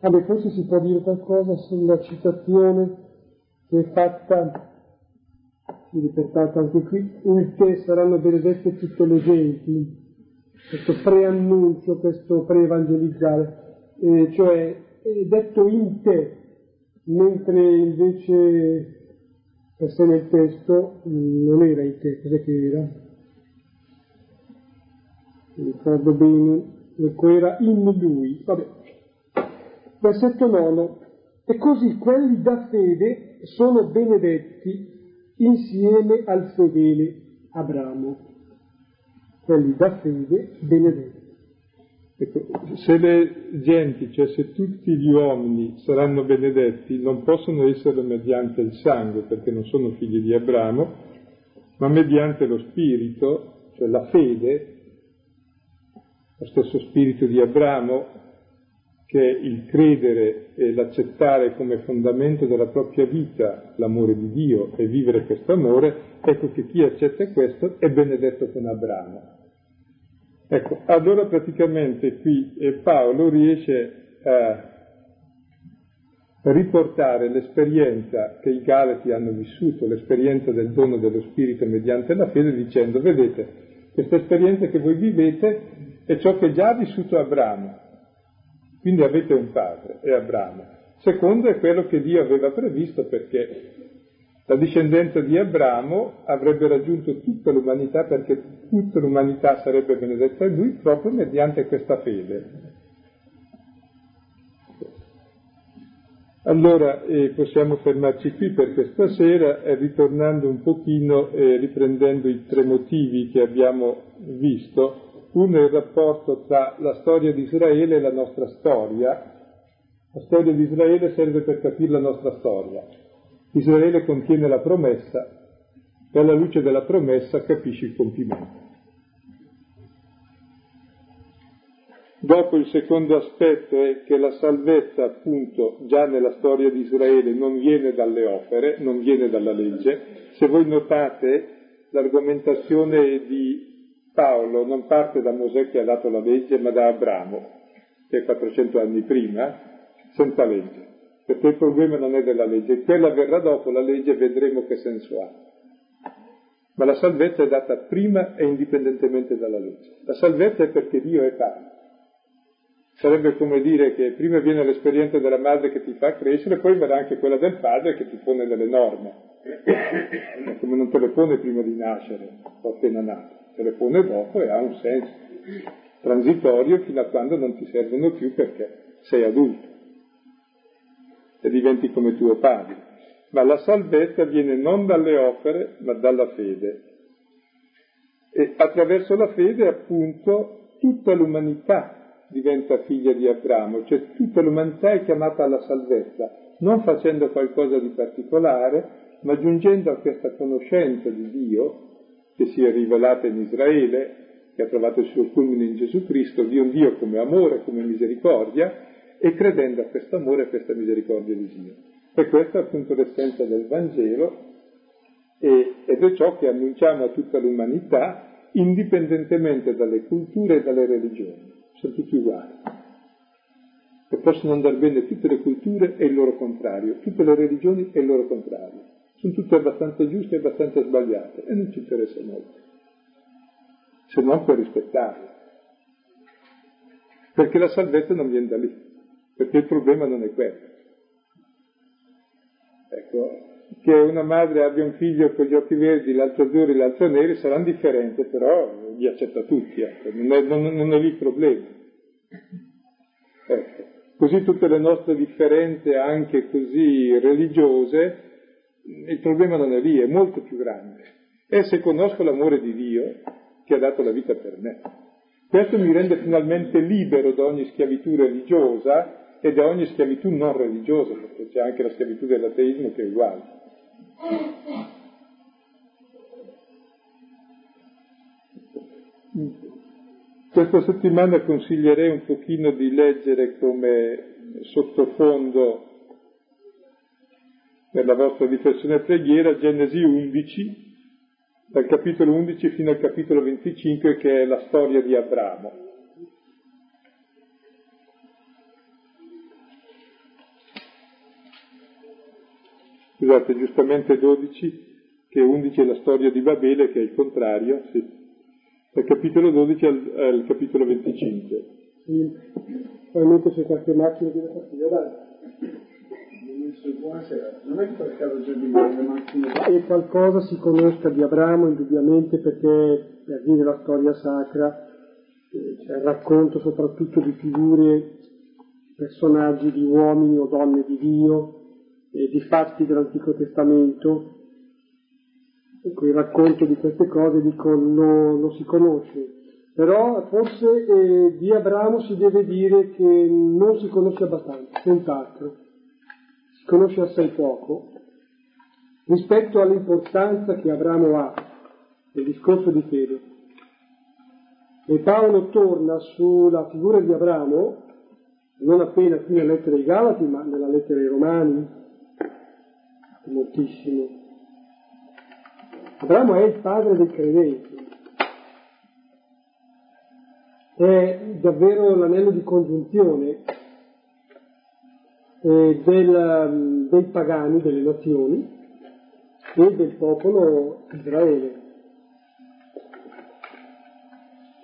Speaker 2: Vabbè, forse si può dire qualcosa sulla citazione che è fatta, si riportata anche qui, in te saranno benedette tutte le genti, questo preannuncio, questo preevangelizzare, eh, cioè è detto in te, mentre invece sé nel testo non era in te, cos'è che era? Ricordo bene, ecco era in lui. Vabbè. Versetto nono. E così quelli da fede sono benedetti insieme al fedele Abramo. Quelli da fede benedetti.
Speaker 1: Ecco, se le genti, cioè se tutti gli uomini saranno benedetti, non possono esserlo mediante il sangue, perché non sono figli di Abramo, ma mediante lo spirito, cioè la fede, lo stesso spirito di Abramo, che è il credere e l'accettare come fondamento della propria vita l'amore di Dio e vivere questo amore, ecco che chi accetta questo è benedetto con Abramo. Ecco, allora praticamente qui eh, Paolo riesce a riportare l'esperienza che i Galati hanno vissuto, l'esperienza del dono dello Spirito mediante la fede, dicendo, vedete, questa esperienza che voi vivete è ciò che già ha vissuto Abramo, quindi avete un padre, è Abramo. Secondo è quello che Dio aveva previsto perché la discendenza di Abramo avrebbe raggiunto tutta l'umanità perché tutta l'umanità sarebbe benedetta in lui proprio mediante questa fede. Allora eh, possiamo fermarci qui per questa sera e ritornando un pochino e eh, riprendendo i tre motivi che abbiamo visto. Uno è il rapporto tra la storia di Israele e la nostra storia. La storia di Israele serve per capire la nostra storia. Israele contiene la promessa e alla luce della promessa capisci il compimento. Dopo il secondo aspetto è che la salvezza, appunto, già nella storia di Israele non viene dalle opere, non viene dalla legge. Se voi notate, l'argomentazione di Paolo non parte da Mosè che ha dato la legge, ma da Abramo, che è 400 anni prima, senza legge perché il problema non è della legge, quella verrà dopo la legge vedremo che senso ha. Ma la salvezza è data prima e indipendentemente dalla legge. La salvezza è perché Dio è padre. Sarebbe come dire che prima viene l'esperienza della madre che ti fa crescere, poi verrà anche quella del padre che ti pone delle norme. Come non te le pone prima di nascere o appena nato, te le pone dopo e ha un senso transitorio fino a quando non ti servono più perché sei adulto e diventi come tuo padre. Ma la salvezza viene non dalle opere, ma dalla fede. E attraverso la fede, appunto, tutta l'umanità diventa figlia di Abramo, cioè tutta l'umanità è chiamata alla salvezza, non facendo qualcosa di particolare, ma giungendo a questa conoscenza di Dio, che si è rivelata in Israele, che ha trovato il suo culmine in Gesù Cristo, di un Dio come amore, come misericordia, e credendo a questo amore e a questa misericordia di Dio. E questa è appunto l'essenza del Vangelo e, ed è ciò che annunciamo a tutta l'umanità indipendentemente dalle culture e dalle religioni. Sono tutti uguali. E possono andare bene tutte le culture e il loro contrario, tutte le religioni e il loro contrario. Sono tutte abbastanza giuste e abbastanza sbagliate e non ci interessa molto, se non per rispettarle. Perché la salvezza non viene da lì perché il problema non è quello. Ecco, che una madre abbia un figlio con gli occhi verdi, l'altro azzurri, l'altro neri, saranno differenti, però li accetta tutti, ecco. non, è, non, non, è, lì il problema. Ecco. Così tutte le nostre differenze, anche così religiose, il problema non è lì, è molto più grande. È se conosco l'amore di Dio che ha dato la vita per me. Questo mi rende finalmente libero da ogni schiavitù religiosa e da ogni schiavitù non religiosa, perché c'è anche la schiavitù dell'ateismo che è uguale. Questa settimana consiglierei un pochino di leggere come sottofondo per la vostra riflessione e preghiera Genesi 11, dal capitolo 11 fino al capitolo 25, che è la storia di Abramo. Scusate, giustamente 12, che 11 è la storia di Babele, che è il contrario, sì. Dal capitolo 12 al, al capitolo 25.
Speaker 2: Sì. Probabilmente c'è qualche macchina di partita, dai.
Speaker 3: Buonasera, non è che per caso c'è di macchine?
Speaker 2: E qualcosa si conosca di Abramo indubbiamente perché per dire la storia sacra eh, c'è il racconto soprattutto di figure, personaggi di uomini o donne di Dio, eh, di fatti dell'Antico Testamento. Il racconto di queste cose dico, non, non si conosce, però forse eh, di Abramo si deve dire che non si conosce abbastanza, senz'altro, si conosce assai poco rispetto all'importanza che Abramo ha nel discorso di fede. E Paolo torna sulla figura di Abramo, non appena qui nella lettera ai Galati, ma nella lettera ai Romani, moltissimo. Abramo è il padre dei credenti, è davvero l'anello di congiunzione eh, del, dei pagani, delle nazioni e del popolo Israele.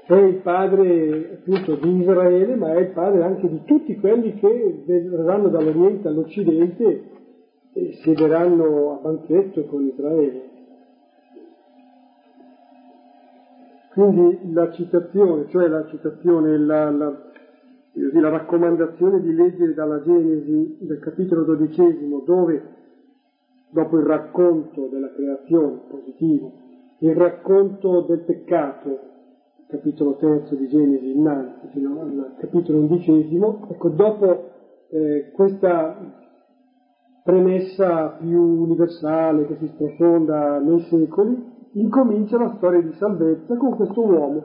Speaker 2: È il padre appunto di Israele, ma è il padre anche di tutti quelli che verranno dall'Oriente all'Occidente e siederanno a banchetto con Israele. Quindi la citazione, cioè la citazione, la, la, la raccomandazione di leggere dalla Genesi del capitolo dodicesimo, dove dopo il racconto della creazione positivo, il racconto del peccato, capitolo terzo di Genesi innanzi fino al capitolo undicesimo, ecco, dopo eh, questa premessa più universale che si sprofonda nei secoli, incomincia la storia di salvezza con questo uomo,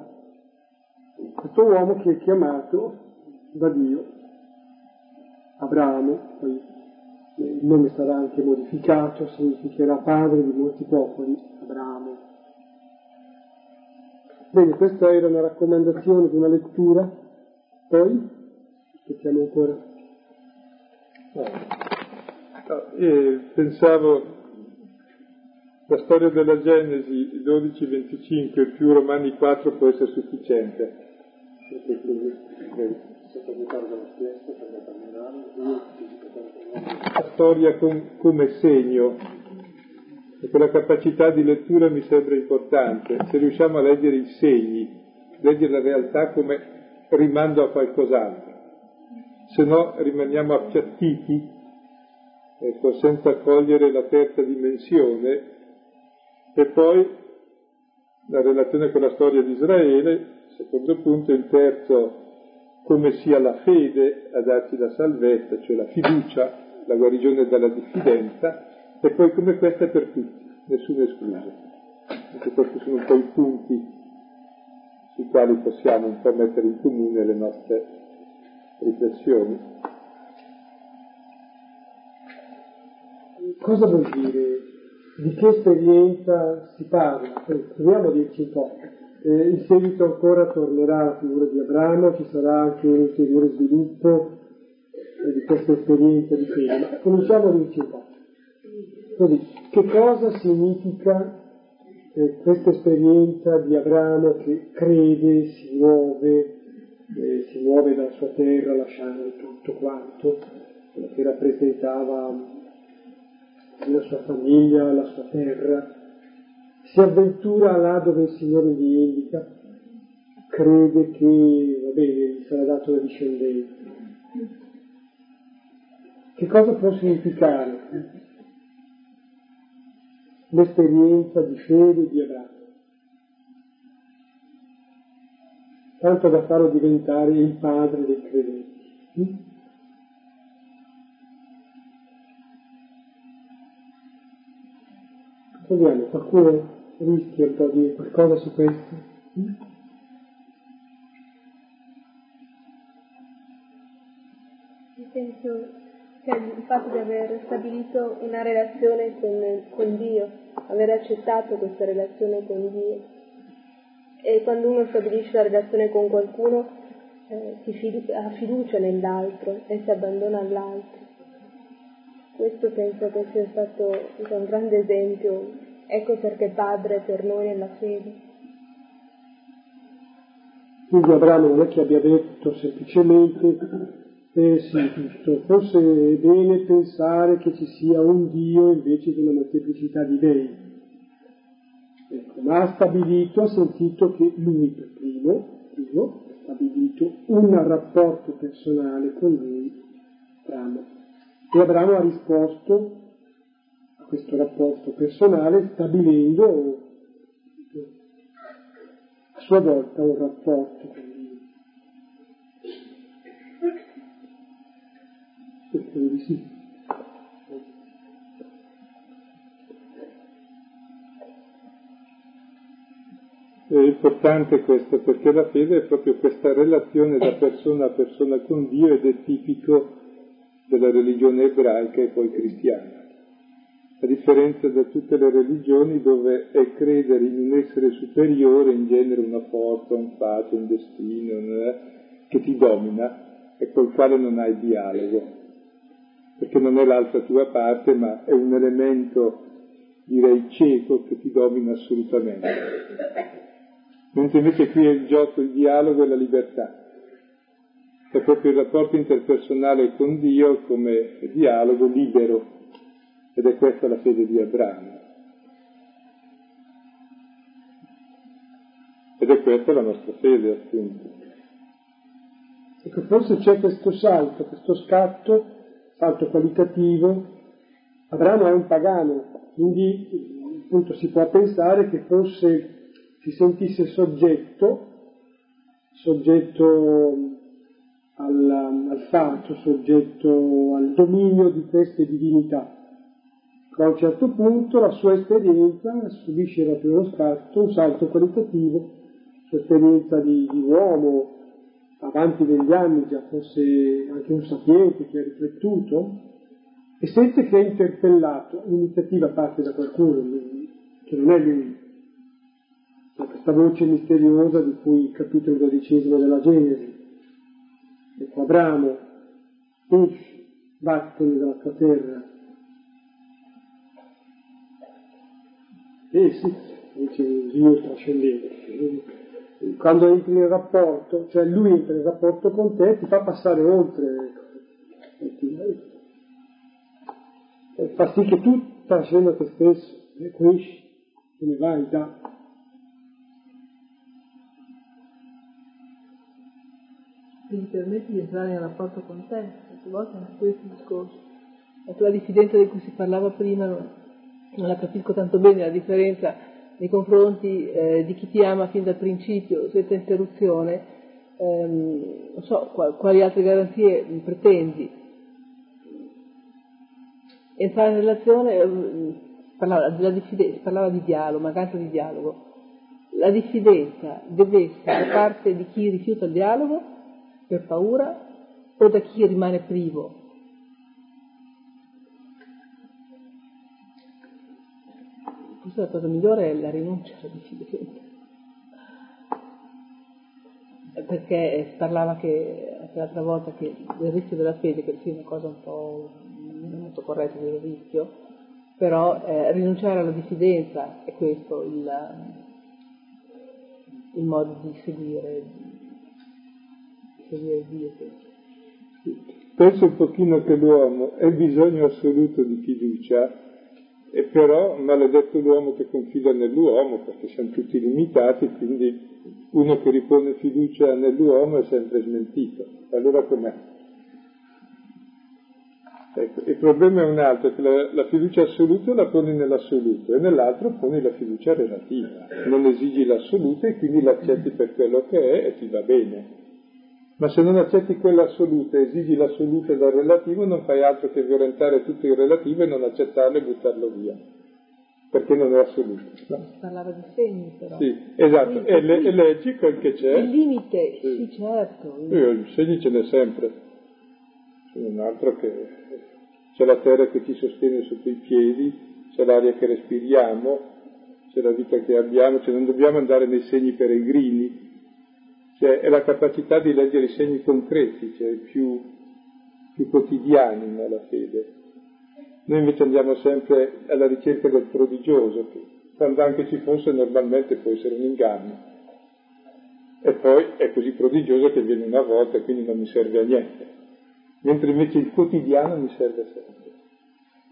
Speaker 2: questo uomo che è chiamato da Dio, Abramo, poi il nome sarà anche modificato, significherà padre di molti popoli, Abramo. Bene, questa era una raccomandazione di una lettura, poi aspettiamo ancora.
Speaker 1: Ah. E pensavo la storia della Genesi 12-25 più Romani 4 può essere sufficiente. La storia com, come segno, e quella capacità di lettura mi sembra importante. Se riusciamo a leggere i segni, leggere la realtà come rimando a qualcos'altro, se no rimaniamo appiattiti ecco, senza cogliere la terza dimensione, e poi la relazione con la storia di Israele, secondo punto, il terzo, come sia la fede a darci la salvezza, cioè la fiducia, la guarigione dalla diffidenza, e poi come questa è per tutti, nessuno escluso. Ecco, questi sono un po' i punti sui quali possiamo un po' mettere in comune le nostre riflessioni.
Speaker 2: Cosa vuol dire? Di che esperienza si parla? Proviamo a dirci un po'. Eh, in seguito ancora tornerà la figura di Abramo, ci sarà anche un ulteriore sviluppo eh, di questa esperienza di fede, ma cominciamo a dirci un po'. Così, che cosa significa eh, questa esperienza di Abramo che crede, si muove, eh, si muove dalla sua terra lasciando tutto quanto, che rappresentava la sua famiglia, la sua terra, si avventura là dove il Signore gli indica, crede che, va bene, gli sarà dato la discendenza. Che cosa può significare l'esperienza di fede di Abramo? Tanto da farlo diventare il padre dei credenti. Proviamo, qualcuno rischia di qualcosa su questo?
Speaker 4: Nel senso, cioè il fatto di aver stabilito una relazione con, con Dio, aver accettato questa relazione con Dio. E quando uno stabilisce la relazione con qualcuno, eh, si fidu- ha fiducia nell'altro e si abbandona all'altro. Questo penso che sia stato un grande esempio, ecco perché padre per noi nella fede.
Speaker 2: Quindi Abramo non è che abbia detto semplicemente, eh sì, giusto, forse è bene pensare che ci sia un Dio invece di una molteplicità di dei. Ecco, ma ha stabilito, ha sentito che lui per primo, primo ha stabilito un rapporto personale con lui, Abramo. E Abramo ha risposto a questo rapporto personale stabilendo a sua volta un rapporto con Dio. Spero di sì.
Speaker 1: È importante questo perché la fede è proprio questa relazione da persona a persona con Dio ed è tipico della religione ebraica e poi cristiana. A differenza da tutte le religioni dove è credere in un essere superiore, in genere una forza, un fatto, un destino, eh, che ti domina e col quale non hai dialogo, perché non è l'altra tua parte, ma è un elemento, direi, cieco che ti domina assolutamente mentre invece qui è il gioco, il dialogo e la libertà. È proprio il rapporto interpersonale con Dio come dialogo libero, ed è questa la fede di Abramo. Ed è questa la nostra fede, appunto.
Speaker 2: Ecco, forse c'è questo salto, questo scatto, salto qualitativo. Abramo è un pagano, quindi appunto si può pensare che fosse si sentisse soggetto, soggetto al, al fatto, soggetto al dominio di queste divinità. A un certo punto la sua esperienza subisce proprio uno scatto, un salto qualitativo, la sua esperienza di, di uomo, avanti degli anni già fosse anche un sapiente che ha riflettuto, e sente che è interpellato, l'iniziativa parte da qualcuno, che non è lui, questa voce misteriosa di cui il capitolo dodicesimo della Genesi. Ecco, Abramo, esci, vattene dalla tua terra. Eh sì, dice Dio trascendente. Quando entri in rapporto, cioè lui entra in rapporto con te, ti fa passare oltre. E fa sì che tu trascenda te stesso, ecco esci, te ne vai, da.
Speaker 5: Quindi permetti di entrare in rapporto con te, tante volte anche questo discorso. La tua diffidenza di cui si parlava prima non, non la capisco tanto bene, la differenza nei confronti eh, di chi ti ama fin dal principio, senza interruzione, ehm, non so qual, quali altre garanzie pretendi. Entrare in relazione, eh, parlava, diffidenza, parlava di dialogo, mancanza di dialogo. La diffidenza deve essere da parte di chi rifiuta il dialogo per paura o da chi rimane privo? Forse la cosa migliore è la rinuncia alla diffidenza. Perché parlava che anche l'altra volta che del rischio della fede, che sia una cosa un po' non molto corretta del rischio, però eh, rinunciare alla diffidenza è questo il, il modo di seguire.
Speaker 1: Penso un pochino che l'uomo è bisogno assoluto di fiducia, e però maledetto l'uomo che confida nell'uomo, perché siamo tutti limitati, quindi uno che ripone fiducia nell'uomo è sempre smentito. Allora com'è? Ecco, il problema è un altro, che la, la, fiducia assoluta la poni nell'assoluto e nell'altro poni la fiducia relativa. Non esigi l'assoluto e quindi l'accetti per quello che è e ti va bene. Ma se non accetti quella assoluta e esigi l'assoluta dal relativo, non fai altro che violentare tutto il relativo e non accettarlo e buttarlo via. Perché non è assoluto. No?
Speaker 5: Si parlava di segni però.
Speaker 1: Sì, esatto, e, le, e leggi quel che c'è.
Speaker 5: Il limite, sì, sì certo.
Speaker 1: I segni ce n'è sempre. C'è un altro che c'è la terra che ci sostiene sotto i piedi, c'è l'aria che respiriamo, c'è la vita che abbiamo, cioè non dobbiamo andare nei segni peregrini, cioè è la capacità di leggere i segni concreti, cioè più, più quotidiani nella fede. Noi invece andiamo sempre alla ricerca del prodigioso, che quando anche ci fosse normalmente può essere un inganno. E poi è così prodigioso che viene una volta e quindi non mi serve a niente. Mentre invece il quotidiano mi serve sempre.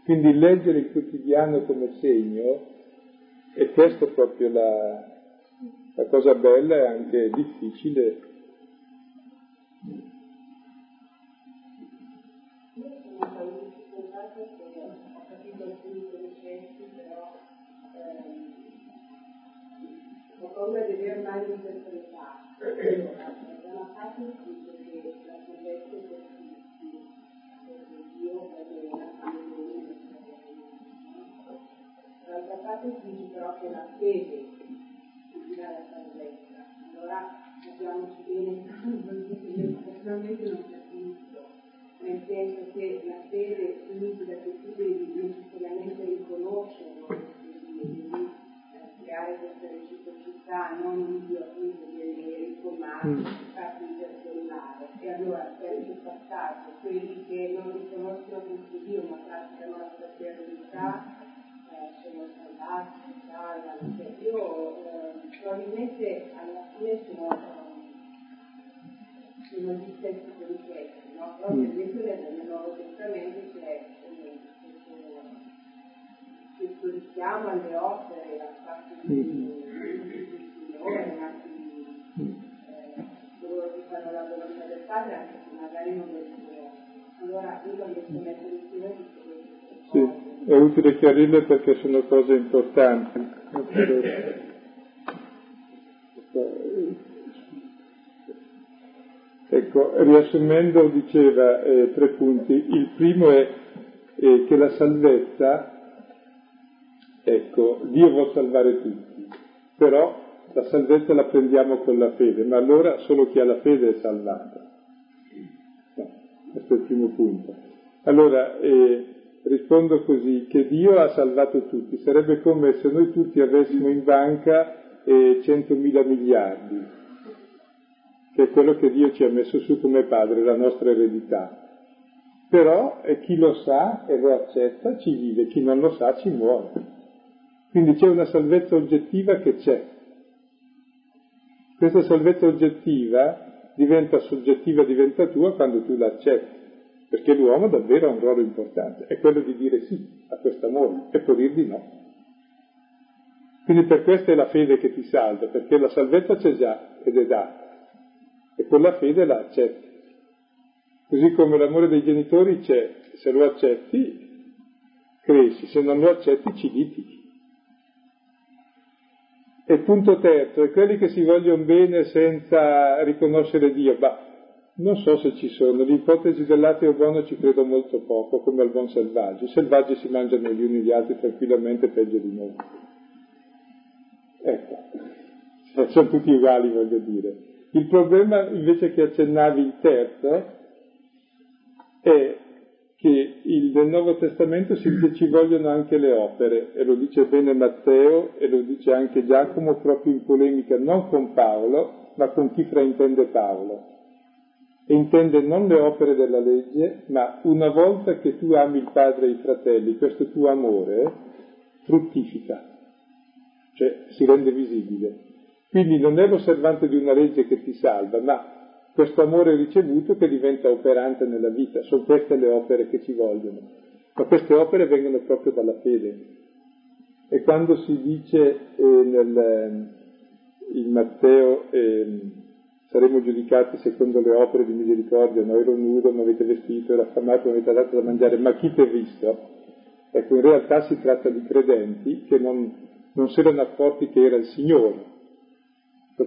Speaker 1: Quindi leggere il quotidiano come segno, è proprio la, la cosa bella e anche difficile
Speaker 6: ho di aver mai interpretato. Allora, da una parte dice che la salvezza è per tutti, perché Dio ordina famiglia Dall'altra parte dice però che la fede ti dà la salvezza. Allora capiamoci bene che personalmente non capisco, nel senso che la fede significa che tu devi necessariamente riconoscere devi creare questa reciprocità, non un Dio appunto dei riformati, farti interpellare. E allora terzo passaggio, quelli che non riconoscono questo Dio ma praticano la fraternità, eh, sono salvano. Cioè, io eh, probabilmente alla fine sono, sono gli stessi concetti, no? Però per esempio nel Nuovo Testamento c'è questo richiamo alle opere da parte di Signore, anche di coloro che fanno la volontà del Padre, anche se magari non lo riconoscono. Allora io riesco a mettere insieme tutte queste
Speaker 1: sì, è utile chiarirle perché sono cose importanti. Ecco, riassumendo diceva eh, tre punti. Il primo è eh, che la salvezza Ecco, Dio vuole salvare tutti, però la salvezza la prendiamo con la fede, ma allora solo chi ha la fede è salvato. No, questo è il primo punto. Allora, eh, rispondo così, che Dio ha salvato tutti, sarebbe come se noi tutti avessimo in banca eh, 100.000 miliardi, che è quello che Dio ci ha messo su come padre, la nostra eredità. Però eh, chi lo sa e lo accetta ci vive, chi non lo sa ci muore. Quindi c'è una salvezza oggettiva che c'è. Questa salvezza oggettiva diventa soggettiva, diventa tua quando tu la accetti, perché l'uomo davvero ha un ruolo importante, è quello di dire sì a questo amore e può dir di no. Quindi per questo è la fede che ti salva, perché la salvezza c'è già ed è data, e con la fede la accetti. Così come l'amore dei genitori c'è, se lo accetti cresci, se non lo accetti ci litighi. E punto terzo, e quelli che si vogliono bene senza riconoscere Dio, bah, non so se ci sono, l'ipotesi dell'ateo buono ci credo molto poco, come al buon selvaggio. I selvaggi si mangiano gli uni gli altri tranquillamente peggio di noi. Ecco, sono tutti uguali voglio dire. Il problema invece che accennavi il terzo è che il, nel Nuovo Testamento si ci vogliono anche le opere, e lo dice bene Matteo e lo dice anche Giacomo proprio in polemica non con Paolo, ma con chi fraintende Paolo. E intende non le opere della legge, ma una volta che tu ami il padre e i fratelli, questo tuo amore fruttifica, cioè si rende visibile. Quindi non è l'osservante di una legge che ti salva, ma questo amore ricevuto che diventa operante nella vita. Sono queste le opere che ci vogliono. Ma queste opere vengono proprio dalla fede. E quando si dice eh, nel, eh, in Matteo eh, saremo giudicati secondo le opere di misericordia, no? Ero nudo, mi avete vestito, ero affamato, mi avete dato da mangiare, ma chi ti ha visto? Ecco, in realtà si tratta di credenti che non, non si erano accorti che era il Signore,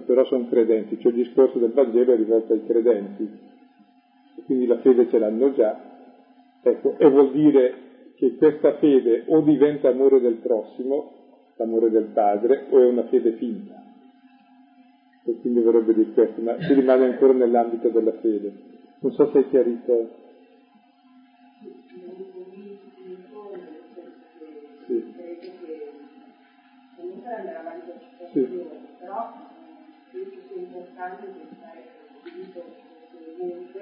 Speaker 1: però sono credenti, cioè il discorso del Vangelo è rivolto ai credenti, quindi la fede ce l'hanno già, ecco, e vuol dire che questa fede o diventa amore del prossimo, l'amore del padre, o è una fede finta. E quindi vorrebbe dire questo, ma si rimane ancora nell'ambito della fede. Non so se è chiarito. Sì. Sì.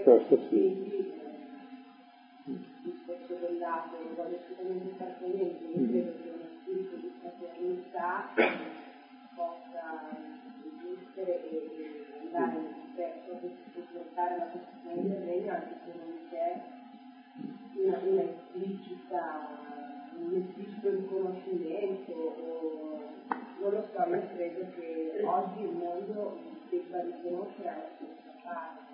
Speaker 1: Questo sì.
Speaker 6: quindi esistere e, e andare verso supportare la costruzione del regno anche se non c'è una, una esplicita, un esplicito riconoscimento o non lo so, io credo che oggi il mondo debba riconoscere alla stessa parte.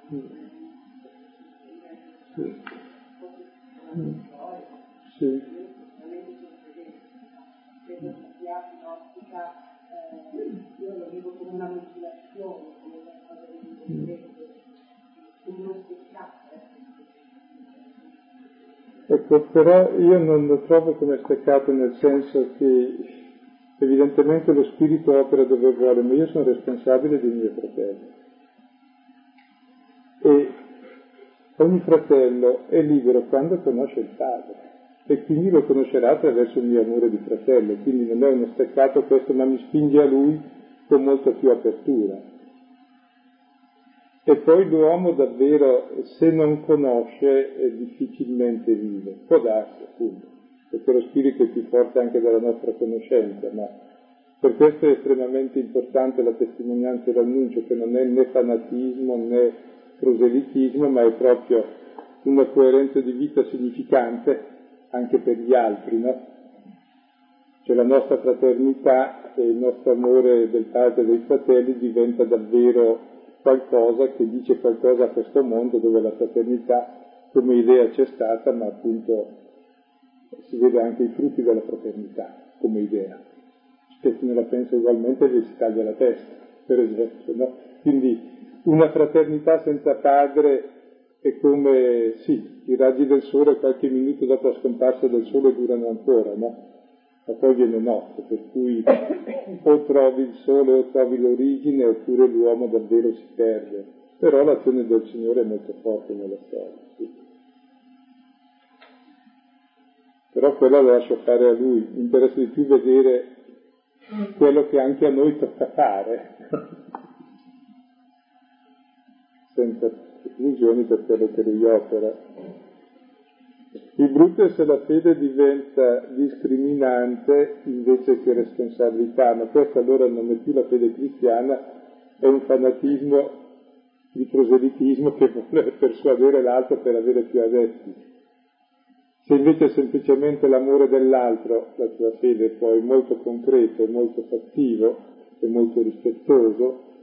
Speaker 1: Sì. Sì.
Speaker 6: Credo che sia un'ottica, eh, io lo vivo come una mutilazione, come qualcosa di concreto, come uno spettacolo.
Speaker 1: Ecco, però io non lo trovo come steccato nel senso che evidentemente lo spirito opera dove vuole, ma io sono responsabile di mio fratello. E ogni fratello è libero quando conosce il padre e quindi lo conoscerà attraverso il mio amore di fratello, quindi non è uno steccato questo, ma mi spinge a lui con molta più apertura. E poi l'uomo davvero, se non conosce, difficilmente vive. Può darsi, appunto, perché lo spirito è più forte anche della nostra conoscenza, ma per questo è estremamente importante la testimonianza e l'annuncio, che non è né fanatismo né proselitismo, ma è proprio una coerenza di vita significante anche per gli altri, no? Cioè la nostra fraternità e il nostro amore del padre e dei fratelli diventa davvero qualcosa che dice qualcosa a questo mondo dove la fraternità come idea c'è stata, ma appunto si vede anche i frutti della fraternità come idea. Se chi non la pensa ugualmente gli si taglia la testa, per esempio, no? Quindi una fraternità senza padre è come, sì, i raggi del sole qualche minuto dopo la scomparsa del sole durano ancora, no? ma poi viene notte, per cui o trovi il sole o trovi l'origine oppure l'uomo davvero si perde. Però l'azione del Signore è molto forte nella storia. Sì. Però quella la lascio fare a Lui, mi interessa di più vedere quello che anche a noi tocca fare, senza illusioni per quello che Lui opera. Il brutto è se la fede diventa discriminante invece che responsabilità, ma questa allora non è più la fede cristiana, è un fanatismo di proselitismo che vuole persuadere l'altro per avere più adepti. Se invece è semplicemente l'amore dell'altro, la tua fede poi molto concreto, molto fattivo, è molto rispettoso,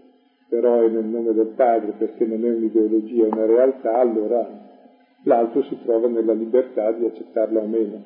Speaker 1: però è nel nome del Padre perché non è un'ideologia, è una realtà, allora l'altro si trova nella libertà di accettarla o meno.